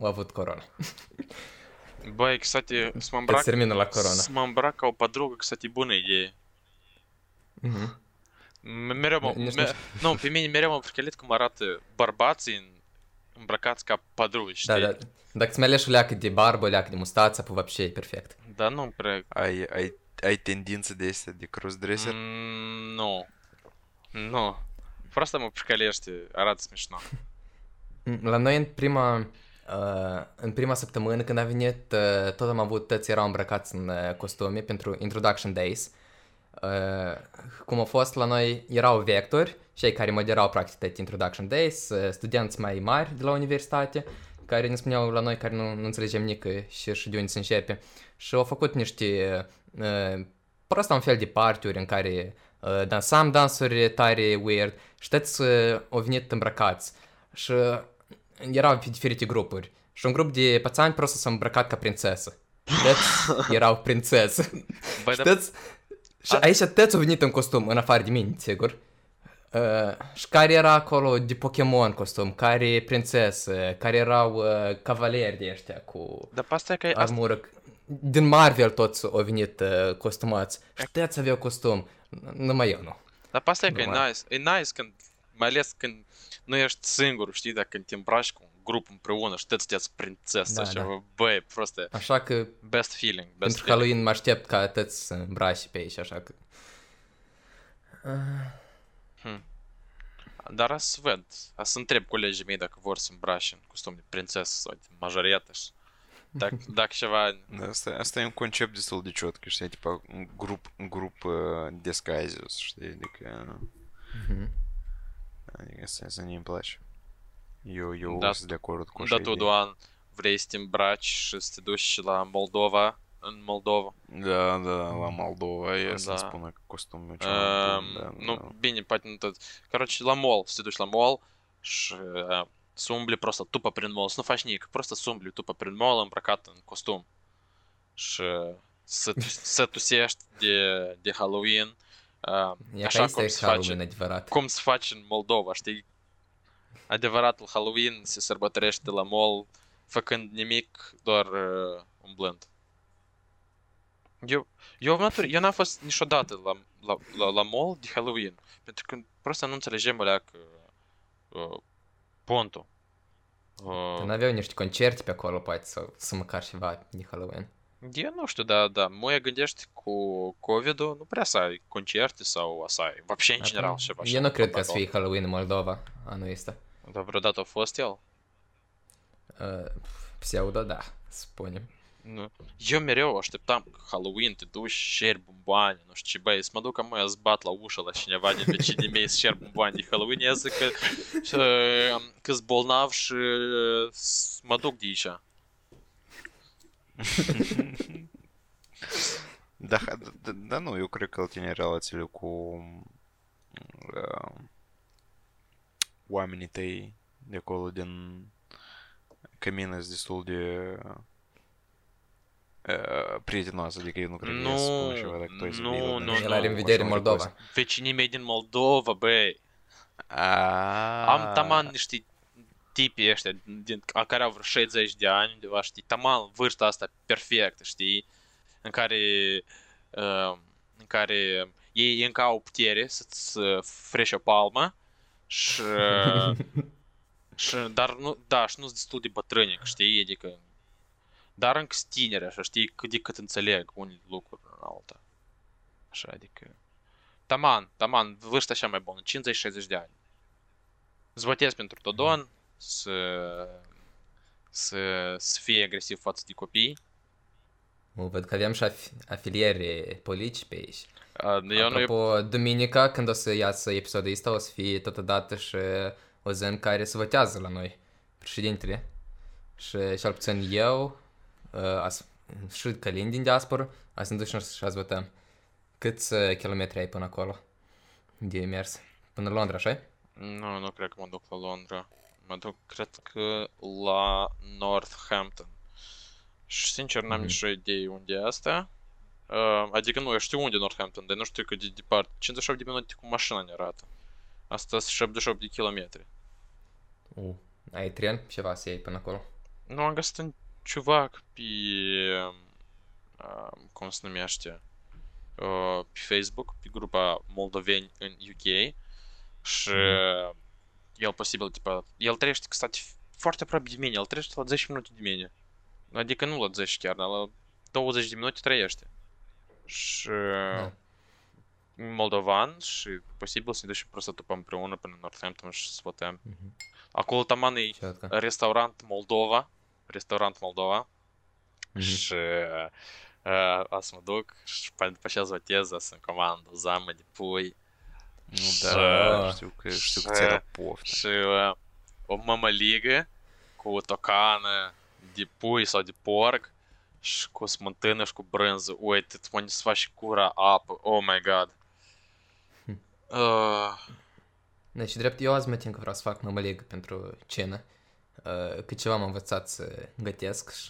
a avut corona. [laughs] Băi, кстати, să mă Că îmbrac, se termină la corona. să mă îmbrac ca o подругă, кстати, bună idee. Mhm. M- Mereu mă, [laughs] Nici me, nu, pe mine mereu m-a pricelit cum arată bărbații în, îmbrăcați ca padruși, știi? Da, da. Dacă îți mai alegi o leacă de barbă, o leacă de mustață, pă, вообще e perfect. Dar nu prea... Ai, ai, ai tendințe de astea de crossdresser? Mm, nu. Nu. Просто mă pricălește, arată смешно. Mm, La noi în prima, uh, în prima săptămână când a venit, uh, tot am avut, toți erau îmbrăcați în uh, costume pentru Introduction Days. Uh, cum a fost la noi, erau vectori, cei care moderau practic toate Introduction Days, uh, studenți mai mari de la universitate, care ne spuneau la noi care nu, nu înțelegem nică și, și de unde să începe. și au făcut niște, uh, prost un fel de partiuri în care uh, dansam dansuri tare weird și toți uh, au venit îmbrăcați. Și erau pe diferite grupuri. Și un grup de pățani prost s-au îmbrăcat ca prințesă. Toți [laughs] erau prințesă. Băi, Și dar toți... Și aici toți au venit în costum, în afară de mine, sigur. Uh, și care era acolo de Pokémon costum, care e prințesă, care erau uh, cavaleri de ăștia cu dar pe asta e că asta, armură. Din Marvel toți au venit uh, costumați. Și toți aveau costum. Numai eu nu. dar pe asta e că e Normal. nice. E nice când, mai ales când nu ești singur, știi, dacă când te îmbraci cu un grup împreună și toți sunteți prințesă Da, și da. băi, proste, Așa că best feeling, best pentru feeling. Halloween mă aștept ca toți să îmbraci pe aici, așa că... Dar a să văd, a să întreb colegii mei dacă vor să îmbrace în costum de prințesă sau de majoretă și dacă, dacă ceva... Da, asta, asta e un concept destul de ciotcă, știi, tipa grup, grup uh, disguises, știi, adică, Mhm. adică asta, asta nu-mi place. Eu, eu Da, sunt de acord cu Da, așa tu, idee. Doan, vrei să te îmbraci și să te duci la Moldova, în Moldova. Da, da, la Moldova, e Da. să-mi spună că costumul e bun, Um, da, ну, da. bine, poate nu tot. Короче, la mall, să te duci la mall și uh, să umbli просто tupă prin mall, să nu faci nimic, просто să umbli tupă prin mall îmbrăcat în costum. Și să, să tusești de, de Halloween, uh, E ca așa este cum se Halloween face, adevărat. cum se face în Moldova, știi? Adevăratul Halloween se sărbătorește la mall făcând nimic, doar uh, umblând. Eu, eu, în natură, eu n-am fost niciodată la, la, la, la mall de Halloween, pentru că prost nu înțelegem alea că uh, pontul. Uh, n-aveau niște concerte pe acolo, poate, sau să măcar ceva de Halloween. eu nu știu, da, da, mă gândești cu COVID-ul, nu prea să ai concerte sau să ai, вообще în general, ceva Eu nu cred că să fie Halloween în Moldova anul ăsta. Dar vreodată a fost el? Uh, pseudo, da, să spunem. Nu. Eu mereu așteptam că Halloween te duci, șeri bomboane, nu știu ce, băi, să mă duc acum eu zbat la ușă la cineva din vecinii mei să șer bomboane de Halloween, eu zic că, și, că sunt bolnav și să mă duc de aici. Da, da, da, da, nu, eu cred că el ține relațiile cu uh, oamenii tăi de acolo din cămină sunt destul de uh, prietenoasă, adică eu nu cred că Nu, el spune ceva dacă tu ai să nu, vii la nu, noi. El nu. are în vedere Așa, Moldova. Vecinii mei din Moldova, băi, Ah. am taman niște tipi ăștia din, a care au vreo 60 de ani, undeva, știi, taman vârsta asta perfectă, știi, în care, uh, în care ei încă au putere să-ți uh, freși o palmă și, uh, și, dar nu, da, și nu sunt destul de bătrâni, știi, adică, dar încă sunt tineri, așa, știi, cât de cât înțeleg unele lucruri în alta. Așa, adică, taman, taman, vârsta așa mai bună, 50-60 de ani. Îți votez pentru Dodon să, să, să fie agresiv față de copii. O, văd că avem și af- afilieri politici pe aici. Uh, Eu nu Apropo, duminica, când o să iasă episodul ăsta, o să fie totodată și o zi în care se votează la noi, președintele. Și cel puțin eu, uh, as, și Călin din diaspora, azi ne ducem și azi votăm. Câți uh, kilometri ai până acolo de mers? Până la Londra, așa Nu, nu cred că mă duc la Londra. Mă duc, cred că la Northampton. Și sincer n-am Mhm. nicio idee unde e asta. Uh, adică nu, eu știu unde e Northampton, dar nu știu cât de departe. 58 de minute cu mașina ne arată. Asta sunt 78 de kilometri. Uh, ai tren, ceva să iei până acolo. Nu, am găsit un ciuvac pe... Uh, cum se numește? uh, pe Facebook, pe grupa Moldoveni în UK și el posibil, tipa, el trăiește, kстати, foarte aproape de mine, el trăiește la 10 minute de mine. Adică nu la 10 chiar, dar la 20 de minute trăiește. Și Da. moldovan și posibil să ne ducem просто tupă împreună până în Northampton și să votăm. Mhm. Acolo taman e restaurant Moldova, Restaurant Moldova mm-hmm. și uh, o să mă duc și după ce zoteză să-mi zamă de pui. Nu, și, da, știu că, știu că ți-era poftă. Și uh, o mămăligă cu o tocană de pui sau de porc și cu smântână și cu brânză. Uite, tu mă să faci cura apă. Oh my god. Uh... Deci, drept, eu azi mă tin că vreau să fac mămăligă pentru cină că ceva am învățat să gătesc și,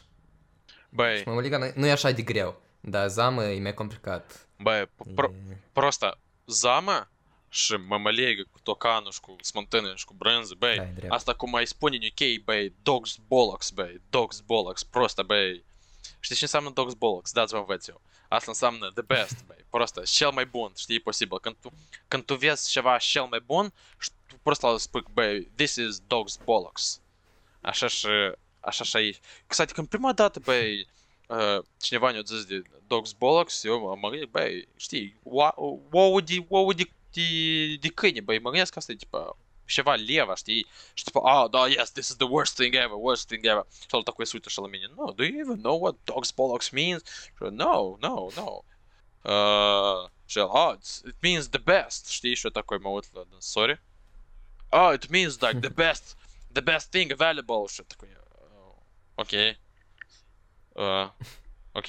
Băi. și mă uliga, nu e așa de greu, dar zamă e mai complicat. Băi, pro- e... prosta, zamă și mămălegă cu tocanul și cu smântână și cu brânză, băi, asta cum ai spune în UK, băi, dogs bollocks, băi, dogs bollocks, prosta, băi, știi ce înseamnă dogs bollocks, dați vă învăț eu. Asta înseamnă the best, băi, prosta, cel mai bun, știi, posibil. Când tu, când tu vezi ceva cel mai bun, și tu prosta spui, băi, this is dogs bollocks. Așa și, așa și aici. Kстати, când prima dată, băi, uh, cineva ne-a zis de dog's bollocks, eu mă gândesc, băi, știi, ou- ouă de, ouă de, de, de câine, băi, mă gândesc asta e, tipa, ceva leva, știi? Și tipa, ah, da, yes, this is the worst thing ever, worst thing ever. Și el такой se uită și la mine, no, do you even know what dog's bollocks means? No, no, no. Uh, și el, oh, it's, it means the best, știi? Și eu такой mă uit la sorry. Oh, it means like the best, the best thing available. Și eu такой, uh, ok. Uh, ok.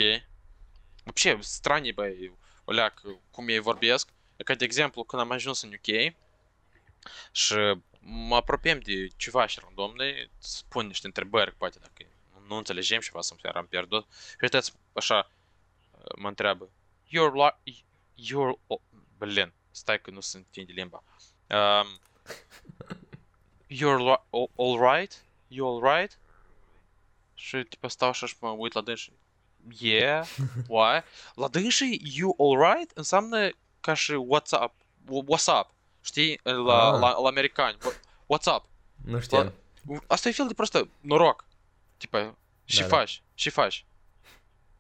Вообще, странні, băi, oleac, cum ei vorbesc. Ca de exemplu, când am ajuns în UK și mă apropiem de ceva și randomne, spun niște întrebări, poate dacă nu înțelegem ceva sau chiar am pierdut. Și uitați, așa, mă întreabă, you're like, you're, oh, blin, stai că nu se întinde limba. Um, you're li- all, all right? [laughs] You all right? Și tipa stau așa și mă uit la dânsi. Yeah, why? La dânsi, you all right înseamnă ca și what's up, wh- what's up, știi, la, Ah. la, la americani, Wha- what's up. Nu știam. Asta e fel de prostă noroc. Tipa,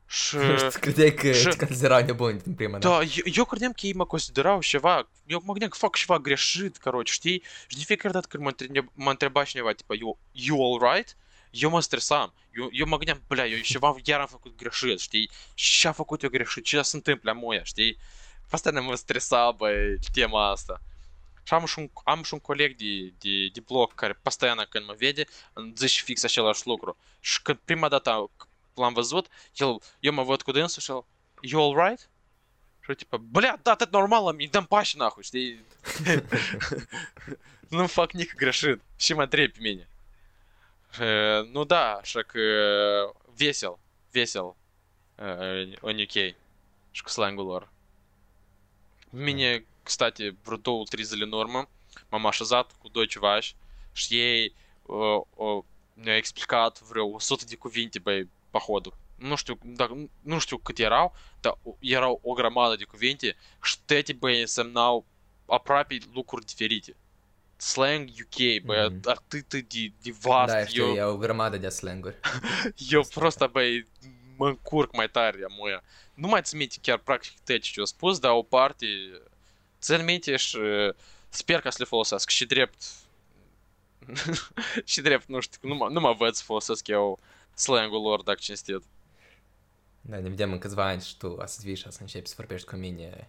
și Da, da. faci, și [laughs] faci. Și... Credeai că și- te considerau nebun din prima dată. Da, eu, eu credeam că ei mă considerau ceva, eu mă gândeam că fac ceva greșit, короче, știi? Și de fiecare dată când mă, întreb, mă întreba cineva, tipa, you, you all right? Eu mă stresam. Eu, eu mă gândeam, blea, eu ceva chiar am făcut greșit, știi? Ce a făcut eu greșit? Ce se întâmplă moia, știi? Asta mă stresa, băi, tema asta. Și am și un, am și un coleg de, de, de bloc care постоянно când mă vede, îmi zice fix același lucru. Și când prima dată план возвод, я, ё-моё, откуда я слышал, you alright? Что типа, бля, да, ты нормалом, и там пащ нахуй. [laughs] Ну, фак ник грешит. Щима три пельмени. Ну да, шак весел, весел. Он UK. Шак слангулор. Мне, кстати, брутоу тризали норма. Мамаша зад, кудой чуваш. Шей эксплекат, врю, соты дикувинти, типа, бей, pohodul. Nu știu, dar, nu știu cât erau, dar erau o grămadă de cuvinte și toate, băi, însemnau aproape lucruri diferite. Slang UK, băi, mm-hmm. atât de, de vast. Da, știu, eu... e o grămadă de slanguri. eu prost, băi, mă încurc mai tare, mă. Nu mai țin minte chiar practic tot ce au spus, dar o parte țin minte și sper că să le folosesc și drept și drept, nu știu, nu mă, nu mă văd să folosesc eu slang-ul lor, dacă cinstit. Da, ne vedem în câțiva ani și tu o să vii și o să începi să vorbești cu mine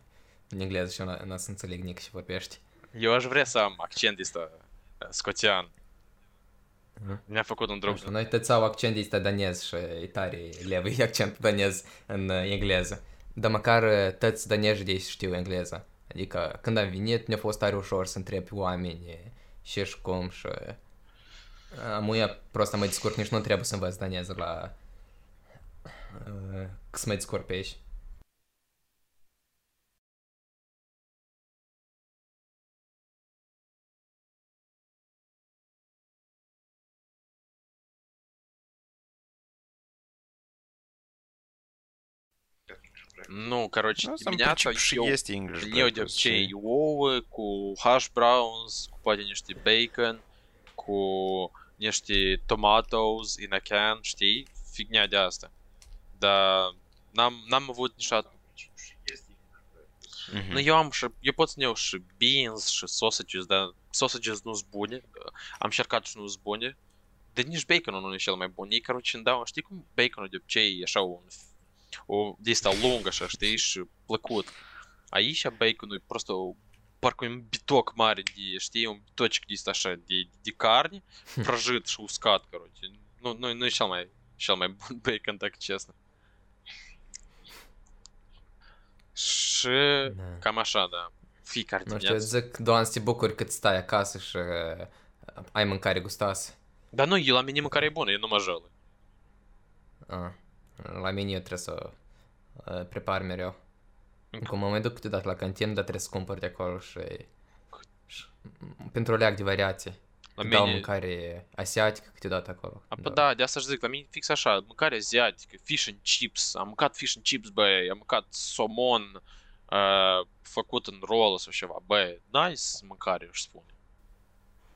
în engleză și eu n- n-o să înțeleg nici ce vorbești. Eu aș vrea să am accent ăsta uh, scoțian. Mhm. Mi-a făcut un Nu drog. știu, noi toți au accent ăsta danez și e tare levă e accent danez în uh, engleză. Dar măcar uh, toți danezi de aici știu engleză. Adică când am venit ne-a fost tare ușor să întreb pe oameni și și cum și... Amuia prost mă descurc, nici nu trebuie să învăț daneză la... uh, Că să mă descurc pe aici. Nu, короче, Nu, să dimineața și eu este English eu de breakfast obicei și- ouă cu hash browns, cu poate niște bacon, cu niște tomatoes in a can, știi? Fignia de asta. Dar n-am, n-am avut niciodată Mhm. Nu, eu am și, eu pot să ne iau și beans și sausages, dar sausages nu sunt bune. Am încercat și nu sunt bune. Dar nici baconul nu e cel mai bun. Ei, короче, îmi dau, știi cum baconul de obicei e așa un, o, de asta lung așa, știi, și plăcut. Aici baconul e просто parcă un bitoc mare de, știi, un bitocic de asta așa, de, de carne, prăjit și uscat, короче. Nu, nu, nu e cel mai, cel mai bun bacon, dacă chesno. Și Da. cam așa, da. Fiecare Nu știu, dimineață. zic, doar să te bucuri cât stai acasă și uh, ai mâncare gustoasă. Dar nu, e la mine mâncare e bună, eu nu mă jălui. Ah, la mine eu trebuie să uh, prepar mereu. Cum mă mai duc câteodată la cantină, dar trebuie să cumpăr de acolo și, și pentru o leac de variație. La Dau mine... mâncare asiatică câteodată acolo. A, da. da, de asta și zic, la mine fix așa, mâncare asiatică, fish and chips, am mâncat fish and chips, băi, am mâncat somon uh, făcut în roll sau ceva, băi, nice mâncare, își spune.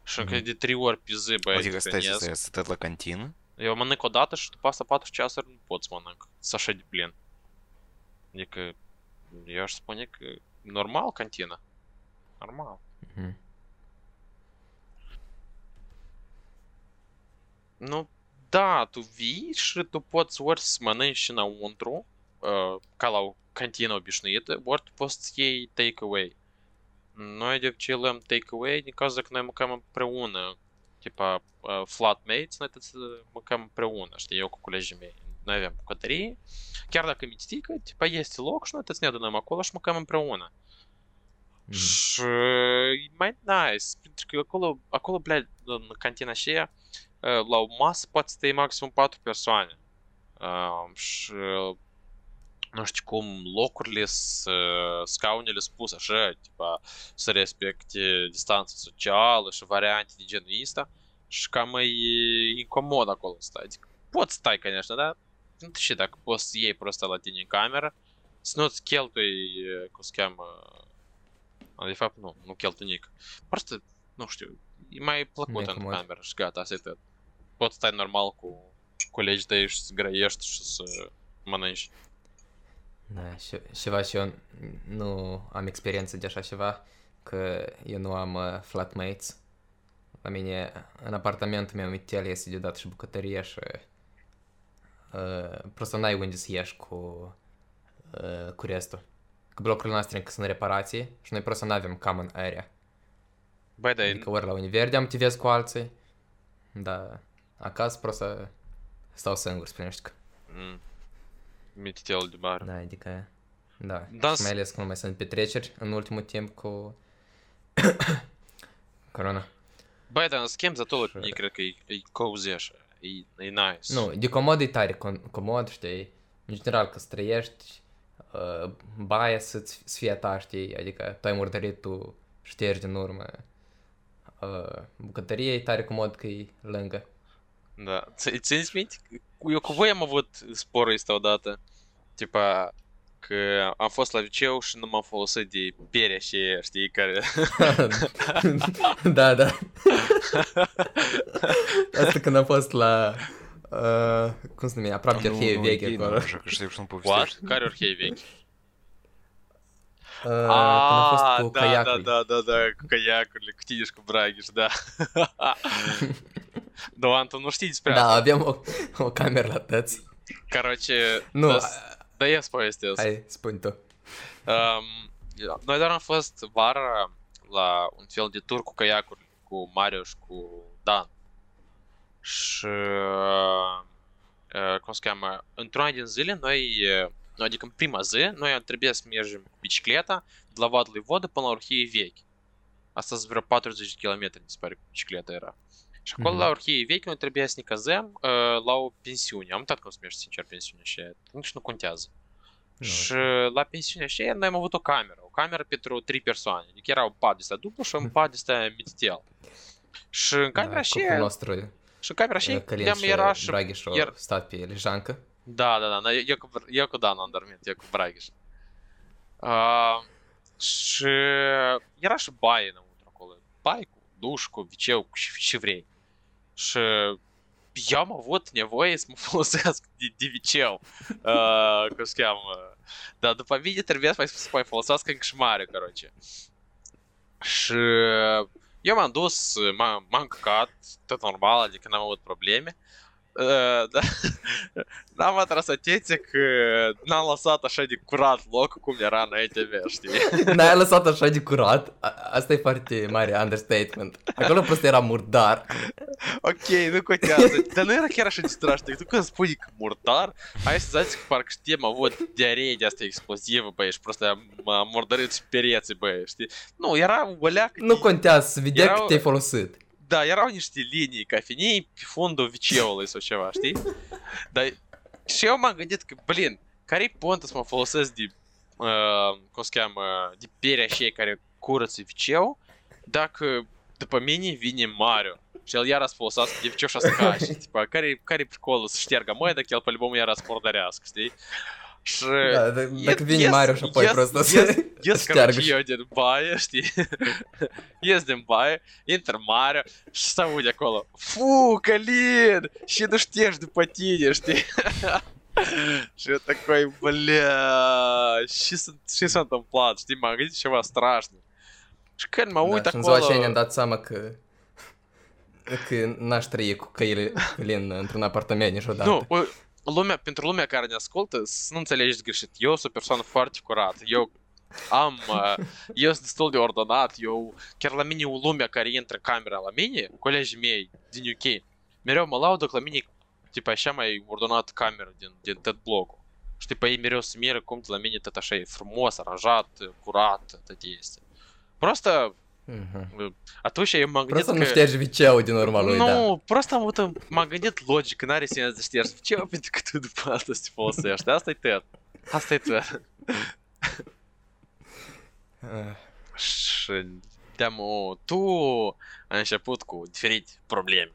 Și încă Mhm. de trei ori pe zi, băi, Adică stai să hrănesc. stai să tot la cantină? Eu mănânc o dată și după asta 4 ceasuri nu pot să mănânc. Să așa de plin. Adică, eu aș spune că normal cantina. Normal. Mhm. Nu, da, tu vii și tu poți ori să mănânci înăuntru, uh, ca la o cantină obișnuită, ori tu poți să iei take-away. Noi de obicei luăm take-away din cauza că noi mâncăm împreună, tipa uh, flatmates, noi trebuie să mâncăm împreună, știi, eu cu colegii mei. Noi avem bucătărie, chiar dacă mi tică, tipa este loc și noi trebuie să ne adunăm acolo și mâncăm împreună. Mhm. Și e mai nice, pentru că acolo, acolo, blядь, în cantina aceea, uh, la o masă poate să stai maxim 4 persoane. Uh, și nu știu cum, locurile, să, scaunele sunt puse așa, tipa, să respecte distanța socială și variante de genul ăsta. Și cam e incomod acolo să stai. Adică poți stai, конечно, dar nu știu dacă poți să iei просто la tine în cameră, să nu-ți cheltui, cum se cheamă, a, de fapt nu, nu cheltui nic. Просто, nu știu, e mai plăcut Mai în comod. cameră și gata, asta e tot. Poți stai normal cu colegii tăi și să grăiești și să mănânci. Da, și, ceva și eu nu am experiență de așa ceva, că eu nu am uh, flatmates. La mine, în apartamentul meu, Mitel este deodată și bucătărie și restul. Că blocurile noastre încă sunt în reparație și noi просто n-avem common area. Băi, dar Adică ori la univers de-am tivez cu alții, dar acasă просто stau singur, spre nu știu că. Mm. Mititel de bar. Da, adică, da. Da, Și mai ales că nu mai sunt petreceri în ultimul timp Cu corona. Băi, dar în schimb, zătul la Și- tine cred că e, e cozy așa. E, e nice. Nu, de comod e tare con- comod, știi? În general, că străiești, uh, baia să-ți să fie a ta, știi? Adică tu ai murdărit, tu ștergi din urmă. Uh, bucătărie e tare comod că e lângă. Da. Ți- Țineți minte? Cu- Eu cu voi am avut sporul ăsta odată. Tipa, că am fost la liceu și nu m-am folosit de perea și aia, știi, care... [laughs] da, da. Asta când am fost la... Uh, cum se numea? Aproape de Nu, arhie nu, vechi ei, nu, acolo. așa că știu că nu What? povestești. Care orhei vechi? Uh, când am fost Ah, cu da, caiacul. da, da, da, da, cu caiacurile, cu tine și cu Braghiș, da. [laughs] da, Anton, nu știi despre Da, asta. aveam o, o cameră la tăți. Короче, Nu, da, a- da, să povestesc. hai, spune tu. Um, noi doar am fost vara la un fel de tur cu caiacuri cu Mario și cu Dan. Și, uh, cum se cheamă, într-una din zile, noi, uh, adică în prima zi, noi trebuie să mergem cu bicicleta de la Vadului Vodă până la Orhiei Vechi. Asta sunt vreo 40 de km, mi se pare, cu bicicleta era. Și acolo, Mhm. la Orhiei Vechi, noi trebuie să ne cazăm uh, la o pensiune. Am uitat cum se numește, sincer, pensiunea și nici nu contează. Nu, Și la pensiunea aceea noi am avut o cameră, o cameră pentru trei persoane. Adică era un pat de ăsta dublu și un pat de ăsta mititel. Și în camera da, aceea, Copilul nostru, și în camera aceea Călin le-am și era și... Draghi și-au iar- stat pe lejancă. Da, da, da, na, eu, cu, eu cu Dan am dormit, eu cu Braghiș. Uh, și era și baie înăuntru acolo. Baie cu duș, cu viceu, cu și, și vrei. Și eu am avut nevoie să mă folosesc de, de viceu. Uh, cum se cheamă. Dar după mine trebuie să să mai folosesc încă și mare, короче. Și eu m-am dus, m-am, m-am căcat, tot normal, adică n-am avut probleme. Uh, da. N-am atras atenție că n-am lăsat așa de curat locul cum era înainte mea, știi? N-ai lăsat așa de curat? A- Asta e foarte mare understatement. Acolo prost era murdar. Ok, nu contează. Dar nu era chiar așa de strașnic. Tu când spui că murdar, ai senzația că parcă știi, am avut diaree de asta explozivă, băi, și prost m-a murdărit și pereții, băi, știi? Nu, era o leacă Nu de- contează să vedea Erau- că te-ai folosit. Dar și eu m-am gândit că, blin, care-i pontul să mă folosesc de, uh, cum se cheamă, de perea și care curăță viceu, dacă după mine vine Mario și el iară să folosească de viceu și să cași. Tipa, care, care pricolul să șteargă măi, dacă el pe-albumul iară să murdărească, știi? Ш... Да, так він Маріо шапой просто. Єс, [laughs] короче, є один бає, їздим [laughs] бає, Інтер Маріо, Сауля коло. Фу, Калін, ще доштежди потінеш ти. [laughs] Что такое, бля, шість он там плач, ти могли чего страшно. Шкель мауй так коло. Звичайно, дат саме к... к наш трієк, Каїлі, Калін, на апартаменті. Ну, trăi cu căile Călin într-un apartament niciodată. Nu, o- lumea, pentru lumea care ne ascultă, să nu înțelegeți greșit. Eu sunt o persoană foarte curată. Eu am, [laughs] uh, eu sunt destul de ordonat. Eu, chiar la mine, o lumea care intră în camera la mine, colegii mei din UK, mereu mă laudă că la mine, tipa, așa mai ordonat camera din, din tot blocul. Și tipa, ei mereu se miră cum de la mine tot așa e frumos, aranjat, curat, tot este. Просто Угу. А то ще я магнит Просто на штержвіче оді нормально, Ну, да. просто вот магнит лоджик нарісі на штержвіче, опять так тут пастості полосеш. Да, стой тет А стой тет те. Тому ту, а еще путку, диферить проблемі.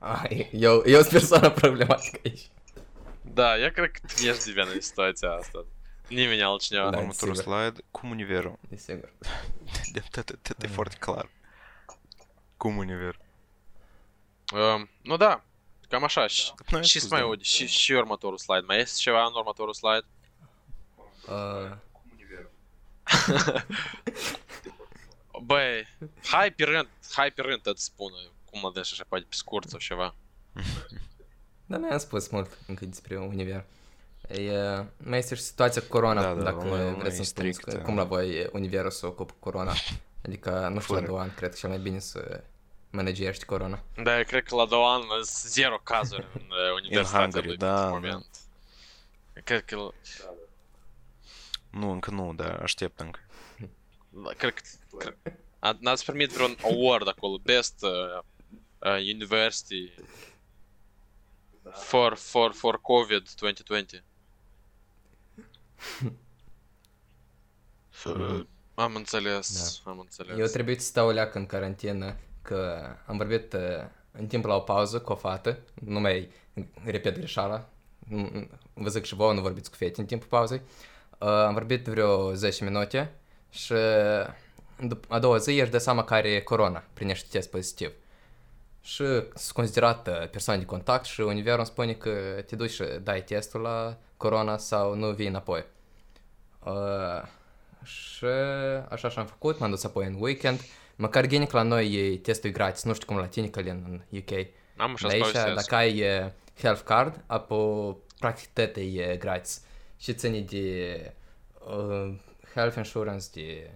А, я, я з персона проблематика. Да, я как неждивяна ситуація а осталась altcineva. Da. Următorul sigur. slide, cum univerul. E foarte clar. Cum. Um, nu da, cam așa. Și, Nu, ai și spus, mai da. aude, și, și următorul slide. Mai este ceva în următorul slide? Uh, Băi, hai pe rând, hai pe rând tot spună cum mă deci așa, poate pe scurt sau ceva. Dar mi-am spus mult încă despre univers. E, mai este și situația cu corona, Da, da, dacă mai- mai vreți să-mi spuneți strict, că, da. cum la voi universul se ocupă cu corona. [laughs] Adică, nu știu, la Fără. două ani, cred că cel mai bine să managești corona. Da, eu cred că la două ani sunt zero cazuri în uh, [laughs] universitatea Hungary, lui da, pentru da. moment. Cred că, Nu, încă nu, dar aștept încă. da, cred că, cred, a- n-ați primit vreun award acolo, best uh, uh, university for, for, for COVID 2020. Am înțeles, am înțeles. Eu trebuie să stau leac în carantină, că am vorbit uh, în timp la o pauză cu o fată, nu mai repet greșeala, Nu- nu- vă zic și vouă, nu vorbiți cu fete în timpul pauzei. Uh, am vorbit vreo 10 minute și dup- a doua zi ești de seama că are corona, primești test pozitiv. Și sunt considerat uh, persoană de contact și univerul îmi spune că te duci și dai testul la corona sau nu vii înapoi. Uh, și așa și-am făcut, m-am dus apoi în weekend. Măcar gine că la noi e testul e gratis, nu știu cum la tine, Călin, în UK. Am așa Dar aici, spus. dacă ai uh, health card, apoi practic tot e gratis. Și ține de uh, health insurance, de...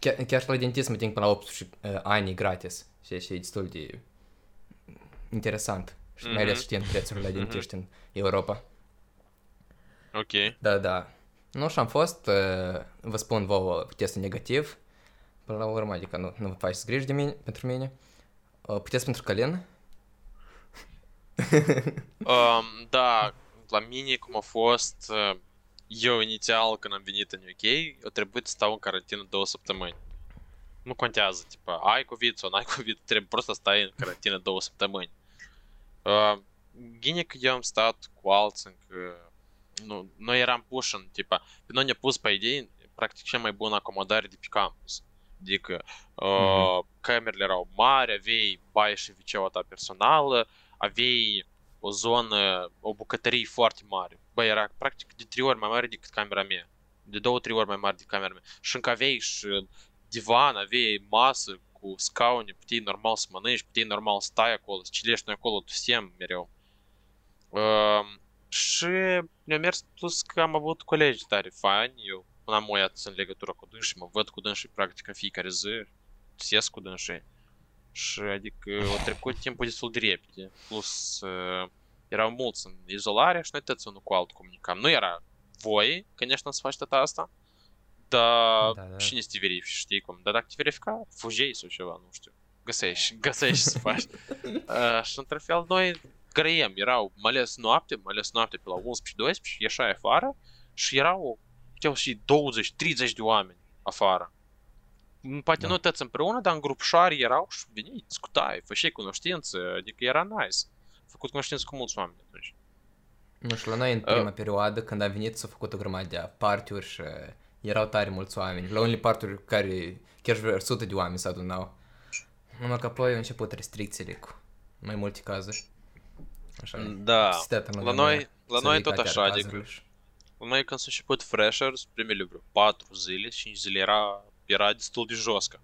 Chiar, chiar și la dentist mă ting până la 18 uh, ani e gratis. Și și e destul de interesant. Și mai ales Mhm. știind prețurile la dentiști în Europa. Ok. Da, da. Nu și am fost, uh, vă spun vouă testul negativ. Până la urmă, adică nu, nu vă faceți griji de mine, pentru mine. Uh, puteți pentru Călin? Um, da, la mine cum a fost, uh, eu inițial când am venit în UK, a trebuit să stau în carantină două săptămâni. Nu contează, tipa, ai COVID sau n-ai COVID, trebuie prost să stai în carantină două săptămâni. Uh, gine că eu am stat cu alții încă... Nu, noi eram puși în, tipa, pe noi ne pus pe idei, practic, cea mai bună acomodare de pe campus. Adică, uh, camerele erau mari, aveai baie și wc ta personală, aveai o zonă, o bucătărie foarte mare. Bă, era practic de trei ori mai mare decât camera mea. De două, trei ori mai mare decât camera mea. Și încă aveai și divan, aveai masă cu scaune, puteai normal să mănânci, puteai normal să stai acolo, să cilești noi acolo, tu sem mereu. Uh, și mi-a mers plus că am avut colegi tare faini, eu până am oiat în legătură cu dânsii, mă văd cu dânsii practic în fiecare zi, țies cu dânsii. Și adică a trecut timpul destul de repede. Plus uh, erau mulți în izolare și noi toți unul cu altul comunicam. Nu era voie, конечно, să faci tot asta, dar Da, da. cine să te verifici, știi cum? Dar dacă te verifica, fugei sau ceva, nu știu. Găsești, găsești să faci. [laughs] Uh, și într-un fel noi grăiem, erau, mai ales noapte, mai ales noapte pe la 11-12, ieșai afară și erau, puteau și 20-30 de oameni afară. Mm, Poate Da. nu toți împreună, dar în grupșari erau și veni, discutai, făceai cunoștință, adică era nice. Făcut cunoștință cu mulți oameni atunci. Nu știu, la noi în prima perioadă, când am venit, s-au făcut o grămadă de party-uri și erau tare mulți oameni. La unele party-uri care chiar și vreo sute de oameni se adunau. Numai că apoi au început restricțiile cu mai multe cazuri. Așa. Da, Stătă în la lumea noi, la noi tot severitatea așa, adică cazurilor și- La noi când s-au început freshers, primele vreo 4 zile, 5 zile era, era destul de joscă.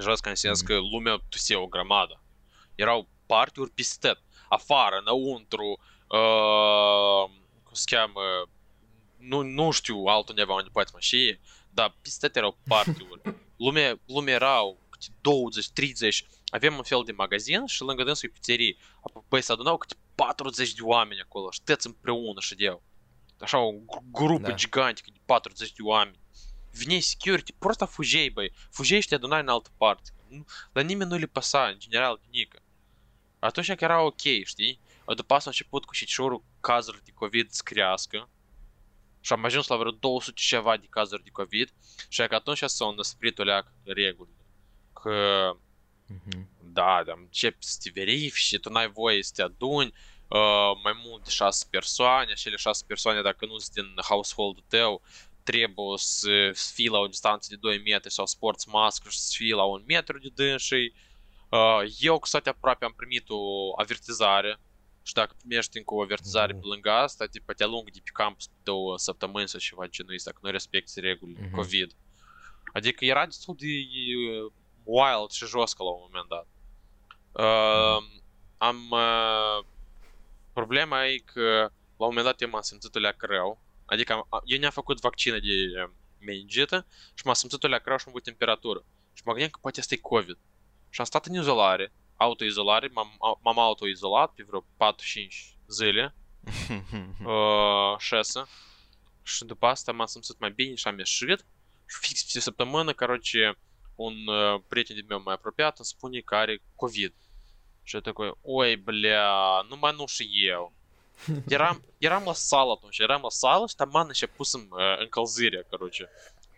Joscă în sens că lumea tusea o grămadă. Erau party-uri peste tot. Afară, înăuntru, uh, cum se cheamă, nu, nu știu altundeva unde poate mă și, dar peste tot erau party-uri. [laughs] Lumea, lumea erau câte 20, 30, avem un fel de magazin și lângă dânsul e pizzerie. Apoi, Băi, se adunau câte 40 de oameni acolo și toți împreună ședeau. Așa o gru- grupă Da. gigantică de 40 de oameni. Vine security, просто fugei, băi. Fugei și te adunai în altă parte. Nu- La nimeni nu le păsa, în general, nimic. Atunci că era ok, știi? După asta a început cu șiciorul cazuri de COVID să crească. Și am ajuns la vreo 200 și ceva de cazuri de COVID. Și că atunci s-au năsprit o leac regulile. Că Mhm. da, da, începi să te verifici și tu n-ai voie să te aduni uh, mai mult de 6 persoane, acele 6 persoane dacă nu sunt din household-ul tău, trebuie să, să fii la o distanță de 2 metri sau să porți mască și să fii la un metru de dânsii. Uh, eu, cu toate aproape, am primit o avertizare și dacă primești încă o avertizare Mhm. pe lângă asta, tipo, te alung de pe campus pe două săptămâni sau ceva genul ăsta, că nu respecti regulile Mhm. COVID. Adică era destul de uh, wild și joscă la un moment dat. Uh, am... Uh, problema e că la un moment dat eu m-am simțit o leacă rău. Adică am, eu ne-am făcut vaccină de uh, meningită și m-am simțit o leacă rău și am avut temperatură. Și mă gândeam că poate asta e COVID. Și am stat în izolare, autoizolare, m-am, m-am autoizolat pe vreo 4-5 zile, [laughs] uh, 6. Și după asta m-am simțit mai bine și am ieșit. Și fix pe săptămână, короче, un uh, prieten de meu mai apropiat îmi spune că are COVID. Și eu такой, oi, bля, numai nu și eu. Eram, eram la sală atunci, eram la sală și taman început să uh, încălzirea, короче.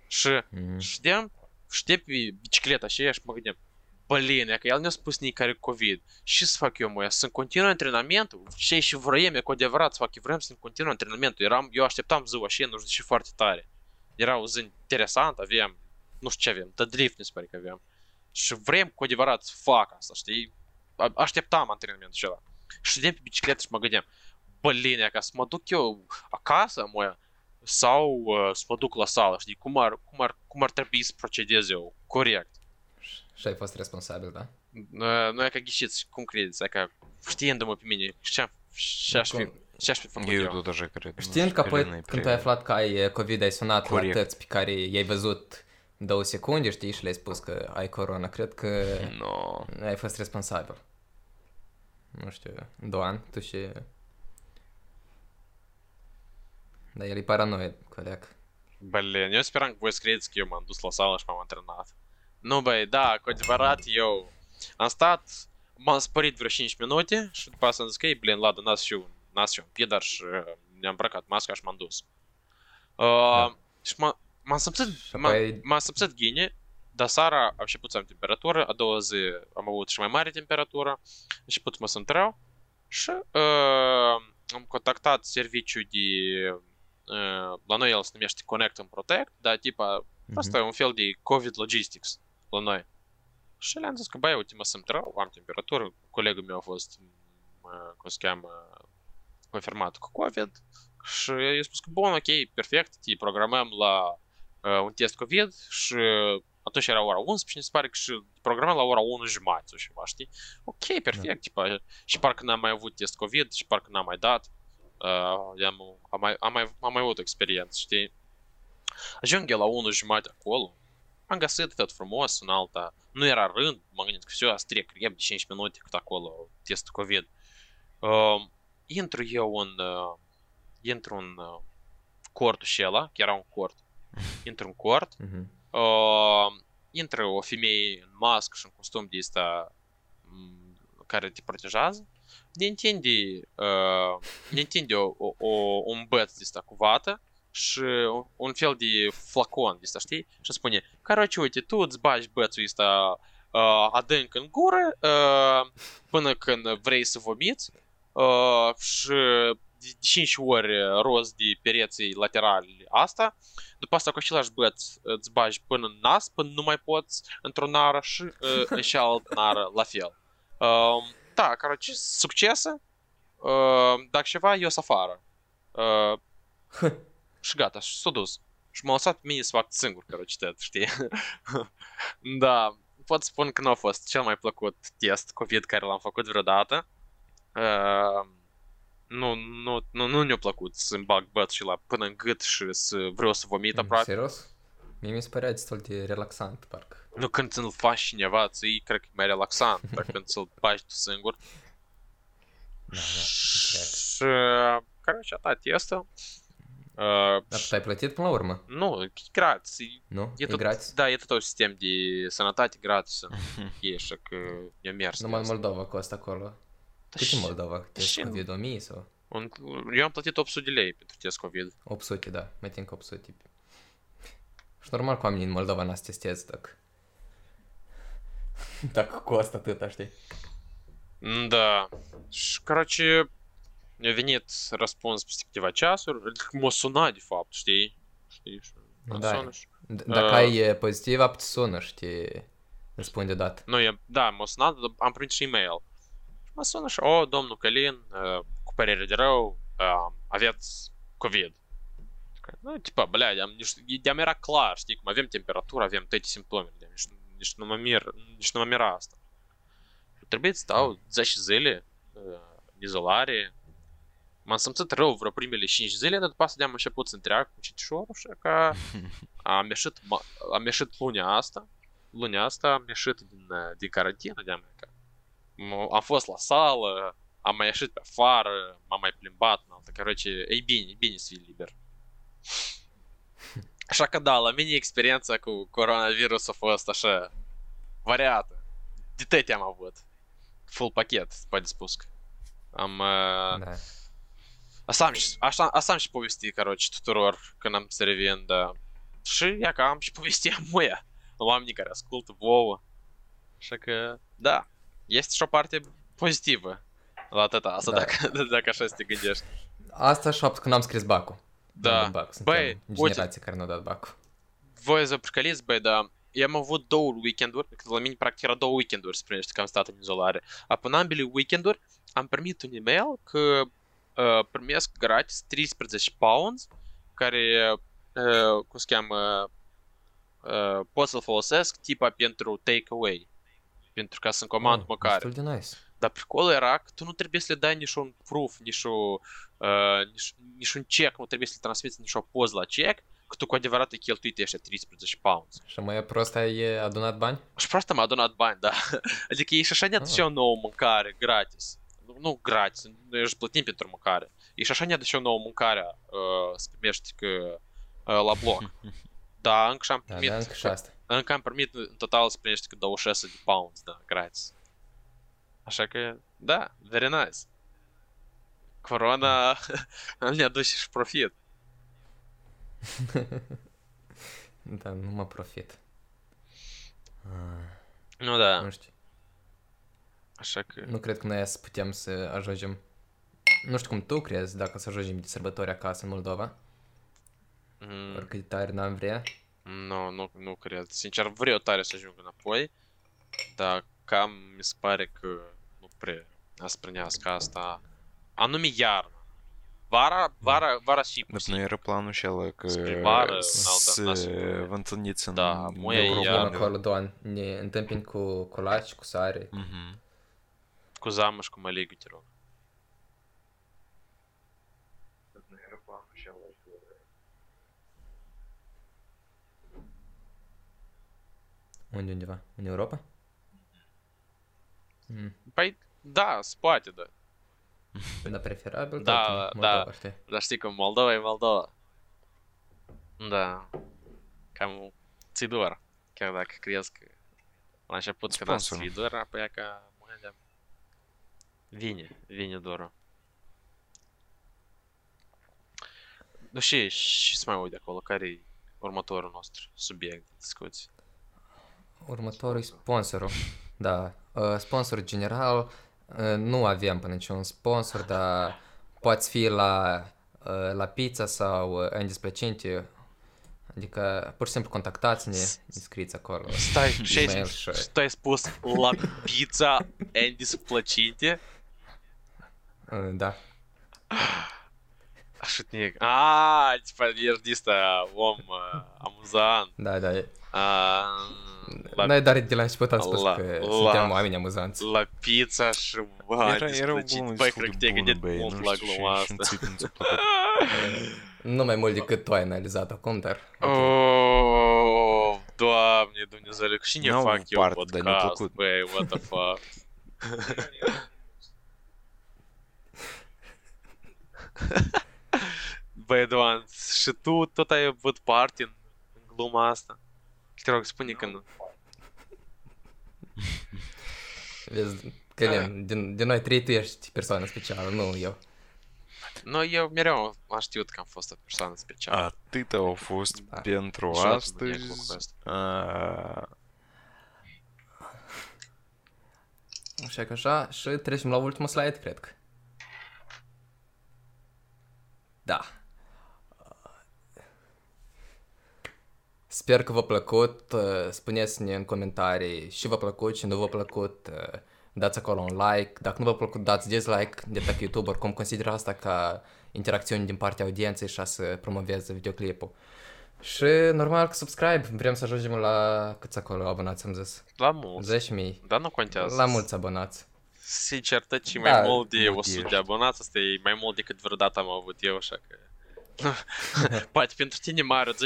Și Mhm. știam, știi pe bicicleta și și mă gândeam, Блин, dacă el ne-a spus nici care COVID, ce să fac eu, mă, să continui antrenamentul? Ce și vrem, e cu adevărat să fac, eu vrem să continui antrenamentul. Eram, eu așteptam ziua și nu știu și foarte tare. Era o zi interesant, aveam, nu știu ce avem, The Driftness parcă aveam. Și vrem cu adevărat să fac asta, știi? Așteptam antrenamentul acela. Ședem pe bicicletă și mă gândeam, băline, ca să mă duc eu acasă, moia, sau uh, să mă duc la sală, știi, cum ar, cum ar, cum ar trebui să procedez eu, corect. Și ai fost responsabil, da? Nu e ca ghișiți, cum credeți, e ca știindu-mă pe mine, ce aș fi ce aș fi făcut eu? Eu tot așa cred. Știind că apoi când ai aflat că ai uh, COVID, ai sunat Corect. la tăți pe care i-ai văzut două secunde, știi, și le-ai spus că ai corona. Cred că No. ai fost responsabil. Nu știu, Doan, tu și... Dar el e paranoid, coleg. Блин, eu speram că voi să credeți că eu m-am dus la sală și m-am antrenat. Nu, băi, da, cu adevărat eu am stat, m-am spărit vreo 5 minute și după asta am zis că, ei, blin, ladă, n-ați și un, n-ați și un pidar și uh, ne-am îmbrăcat masca și m-am dus. Uh, Da. Și m-a- m-am simțit, Și m-a, apoi- m-am simțit gine, dar seara am început să am temperatură, a doua zi am avut și mai mare temperatură, am început să mă simt rău Și uh, am contactat serviciul de... Uh, la noi el se numește Connect and Protect, dar tipa, Mhm. asta e un fel de COVID Logistics la noi. Și le-am zis că, băi, uite, mă simt rău, am temperatură, colegul meu a fost, mă, cum se cheamă, confirmat cu COVID și i-a spus că, bun, ok, perfect, te programăm la uh, un test COVID și atunci era ora 11, mi se pare că și programăm la ora 1 jumătate sau ceva, știi? Ok, perfect, da. tipa, și parcă n-am mai avut test COVID și parcă n-am mai dat. Uh, am, am, mai, am, mai, am mai avut o experiență, știi? Ajung eu la 1 jumătate acolo, am găsit tot frumos în alta. Nu era rând, m-am gândit că все, trec repede 5 minute cât acolo testul COVID. Uh, intru eu în, uh, intru în uh, cortul și ăla, chiar era un cort. [laughs] intră în cort, uh-huh. uh, intră o femeie în mască și în costum de asta mm, care te protejează, ne întinde, uh, ne întinde o, o, o, un băț de asta cu vată și un, un fel de flacon de asta, știi? Și spune, Caroci, uite, tu îți bagi bățul ăsta uh, adânc în gură uh, până când vrei să vomiți uh, și de 5 ori roz de pereții laterali asta, după asta cu același băț îți bagi până în nas, până nu mai poți într-o nară și uh, în cealaltă nară la fel. Uh, da, короче, succese. Uh, dacă ceva, eu sunt afară. Uh, [laughs] și gata, și s-a dus. Și m-a lăsat pe mine să fac singur, короче, tot, știi? [laughs] da, pot spun că nu a fost cel mai plăcut test COVID care l-am făcut vreodată. Uh, nu, nu, nu, nu ne-a plăcut să-mi bag bățul la până în gât și să vreau să vomit aproape. Serios? Mie mi se părea destul de relaxant, parcă. Nu când ți-l faci cineva, ți cred că e mai relaxant, dar când ți-l bagi tu singur. Da, da, înțeleg. Și, uh, короче, da, testul. Uh, Dar tu ai plătit până la urmă, nu, e gratis. E, nu? e E tot, gratis? Da, e tot un sistem de sănătate gratis. E așa că e mers. Numai în asta. Moldova costă acolo. Da Cât e și- Moldova? Test și- COVID 1000 sau? Un, eu am plătit 800 de lei pentru test COVID. 800, da. Mai tin că 800. Și normal că oamenii în Moldova n-ați testez dacă... Dacă costă atâta, știi? Da. Și, короче, mi-a venit răspuns peste câteva ceasuri. M-a sunat, de fapt, știi? Știi? Și Nu, mă da. sună și- D- Dacă Uh. ai e, pozitiv, ap te sună și te răspunde deodată. Nu, e, da, m-a sunat, dar am primit și e-mail. Și mă sună și, o, domnul Călin, uh, cu părere de rău, uh, aveți COVID. Nu, tipa, блядь, am, nici, de-am era clar, știi, cum avem temperatură, avem toate simptomele, de, nici, nici, nu mă mir, nici nu mă mira asta. Și trebuie să stau 10 zile uh, în izolare. M-am simțit rău vreo primele 5 zile, dar după asta am început să întreag cu citișorul și că am ieșit, ma- am ieșit lunea asta, lunea asta am ieșit din, uh, din carantină de America. M- Am fost la sală, am mai ieșit pe afară, m-am mai plimbat în altă, короче, e bine, e bine să fii liber. Așa că da, la mine experiența cu coronavirus a fost așa variată. De tăte am avut. Full pachet, poate spus. Am... Uh, Da. Asta am, și, așa, asta am și povesti, короче, tuturor când am să revin, da. Și ia că am și povestea moia la oamenii care ascultă vouă. Așa că, da, este și o parte pozitivă la atâta asta, Da. dacă, [laughs] dacă așa să te gândești. Asta și fapt când am scris bacul. Da. Am dat Bacul. Suntem Băi, uite, generație care nu a dat bacul. voi să pricăliți, băi, da, eu am avut două weekenduri, că la mine practic era două weekenduri să primești că am stat în izolare. Apoi în ambele weekenduri am primit un email că uh, primesc gratis 13 pounds care, uh, cum se cheamă, uh, pot să-l folosesc tipa pentru takeaway. Pentru ca să-mi comand Oh, mâncare. Destul de nice. Dar pricolul era că tu nu trebuie să le dai nici un proof, nici, o, uh, nici, nici un check, nu trebuie să le transmiți nici o poză la check, că tu cu adevărat ai cheltuit ăștia 13 pounds. Și mai prost ai adunat bani? Și prost m-a adunat bani, da. [laughs] Adică ei și așa ne Ah. și o nouă mâncare gratis. Nu, nu gratis, noi își plătim pentru mâncare. Ei și așa ne și o nouă mâncare uh, să primești că, uh, la bloc. [laughs] Da, încă și am Da, primit, da, încă și asta. Încă am primit în total să primești că 26 de pounds, da, gratis. Așa că, da, very nice. Corona ne aduce și profit. Da, nu mă profit. Ah, Nu, da. nu știu. Așa că... Nu cred că noi să putem să ajungem... Nu știu cum tu crezi dacă să ajungem de sărbători acasă în Moldova. Mm, Oricât de tare n-am vrea. Nu, nu, nu cred. Sincer, vreau tare să ajung înapoi, dar cam mi se pare că nu prea asprânească asta. Anume iarna. Vara, vara, vara și posibil. Dar nu era planul și ăla că vară, să vă întâlniți în da, Europa. Da, doan. Ne întâmpin cu colaci, cu sare. Mhm. Cu zamăș și cu măligă, te rog. Unde undeva? În Europa? Mm. Păi, da, se poate, da. Dar preferabil Da, tot în da. Moldova, știi? Dar știi că Moldova e Moldova. Da. Cam ți dor. Chiar dacă crezi că la început când Sponsor. ți dor, apoi e ca mâine. Vine, vine dorul. Nu și, și să mai uit acolo, care e următorul nostru subiect de discuție? Următorul e sponsorul. Da, uh, sponsor general, uh, nu avem până niciun sponsor, dar poate fi la, uh, la pizza sau uh, Andy's Plăcinte. Adică, pur și simplu, contactați-ne, ne scrieți acolo. Stai, și E-mail ai, și- și tu ai spus la pizza Andy's plăcinte? Uh, Da. Шутник. А, типа Ердиста, Ом, Амузан. Da, da. N-ai dar de la început am spus că suntem oameni amuzanți. La pizza și bani. Era, era un bun Băi, cred că te-ai gândit mult la gluma asta. Nu mai mult decât tu ai analizat acum, dar... Doamne, Dumnezeule, și ne fac eu podcast, băi, what the fuck. Ha ha ha. Băi, Doan, și tu tot ai avut parte în, în gluma asta? Te rog, spune că nu. [laughs] Vezi, Călin, din, din noi trei tu ești persoană specială, nu eu. Nu, eu mereu am știut că am fost o persoană specială. Atât au fost Da. pentru Niciodată nu mi-ai astăzi. lucrul ăsta. A, Așa că așa, și trecem la ultimul slide, cred că. Da. Sper că v-a plăcut, uh, spuneți-ne în comentarii și v-a plăcut și nu v-a plăcut, uh, dați acolo un like, dacă nu v-a plăcut dați dislike, de pe YouTube, oricum consider asta ca interacțiuni din partea audienței și a să promoveze videoclipul. Și normal că subscribe, vrem să ajungem la câți acolo abonați am zis? La mulți. 10.000. Dar nu contează. La mulți abonați. Sincer, tot ce Da, mai mult de mult 100 ești. de abonați, asta e mai mult decât vreodată am avut eu, așa că... [laughs] Poate pentru tine mare 10.000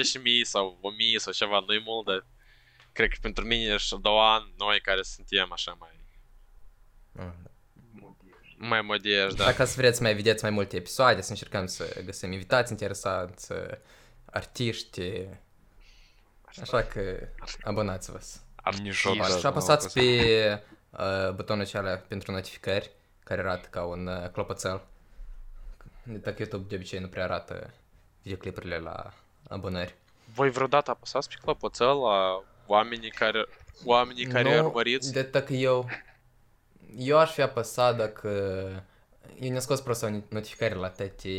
sau 1.000 sau ceva, nu-i mult, dar cred că pentru mine și Doan, noi care suntem așa mai... Mai modiești, da. Dacă să vreți să mai vedeți mai multe episoade, să încercăm să găsim invitați interesanți, artiști, așa că abonați-vă. Niciodată. Și nu apăsați a pe uh, butonul acela pentru notificări, care arată ca un uh, clopoțel. Dacă YouTube de obicei nu prea arată videoclipurile la abonări. Voi vreodată apăsați pe clopoțel la oamenii care... Oamenii care Nu, urmăriți? De dacă eu... Eu aș fi apăsat dacă... Eu ne scos prost notificări la toate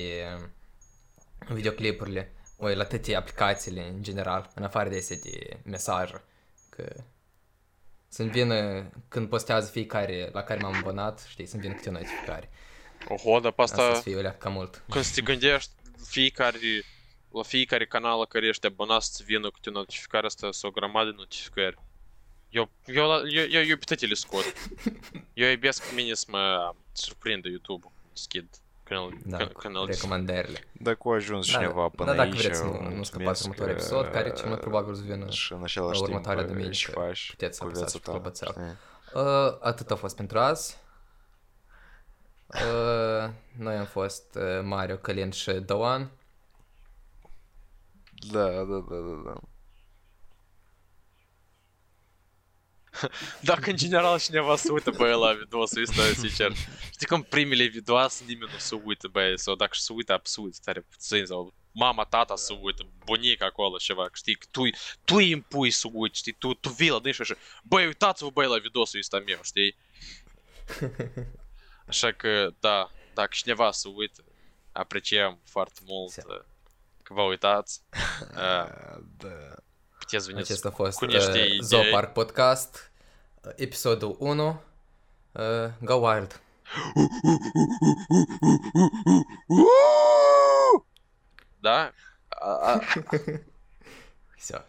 videoclipurile, oi, la toate aplicațiile în general, în afară de astea de mesaje. Că să-mi vină, când postează fiecare la care m-am abonat, știi, să-mi vină câte o notificare. Oho, dar pe Asta asta... să fie o ca mult. Când să te gândești, fiecare, la fiecare canal la care ești abonat să vină câte o notificare asta sau o grămadă de notificări. Eu, eu, la- eu, eu, eu pe toate le scot. [laughs] Eu iubesc pe mine să mă surprindă YouTube-ul. Deschid când, Da, când, când îl recomandările. Dacă a ajuns Da, cineva până da, dacă aici, vreți să nu, nu mulțumesc scăpați următorul că- episod, care cel mai probabil o să vină și în același la timp următoarea uh, duminică. și faci Puteți să cu apăsați viața pe ta. clopoțel. știi? Uh, atât a fost pentru azi. Uh, noi am fost uh, Mario, Călin și Doan. Da, da, da, da, da. [laughs] Dacă în general cineva se uită, băi, la videosul ăsta, sincer. Știi cum primele videoase nimeni nu se uită, băi, sau dacă se uită, se uită tare puțin, sau mama, tata se uită, bunica acolo, ceva, că știi, că tu, tu îi impui să uiți, știi, tu, tu vii la dâns și așa, băi, uitați-vă, băi, la videosul ăsta meu, știi? [laughs] Așa că, da, dacă cineva se uită, apreciem foarte mult Se- uh, că vă uitați. Uh, Da. Puteți veni Acesta a fost cu niște uh. Zoopark Podcast, uh, episodul 1. Uh, go Wild! Da? A, a, Все.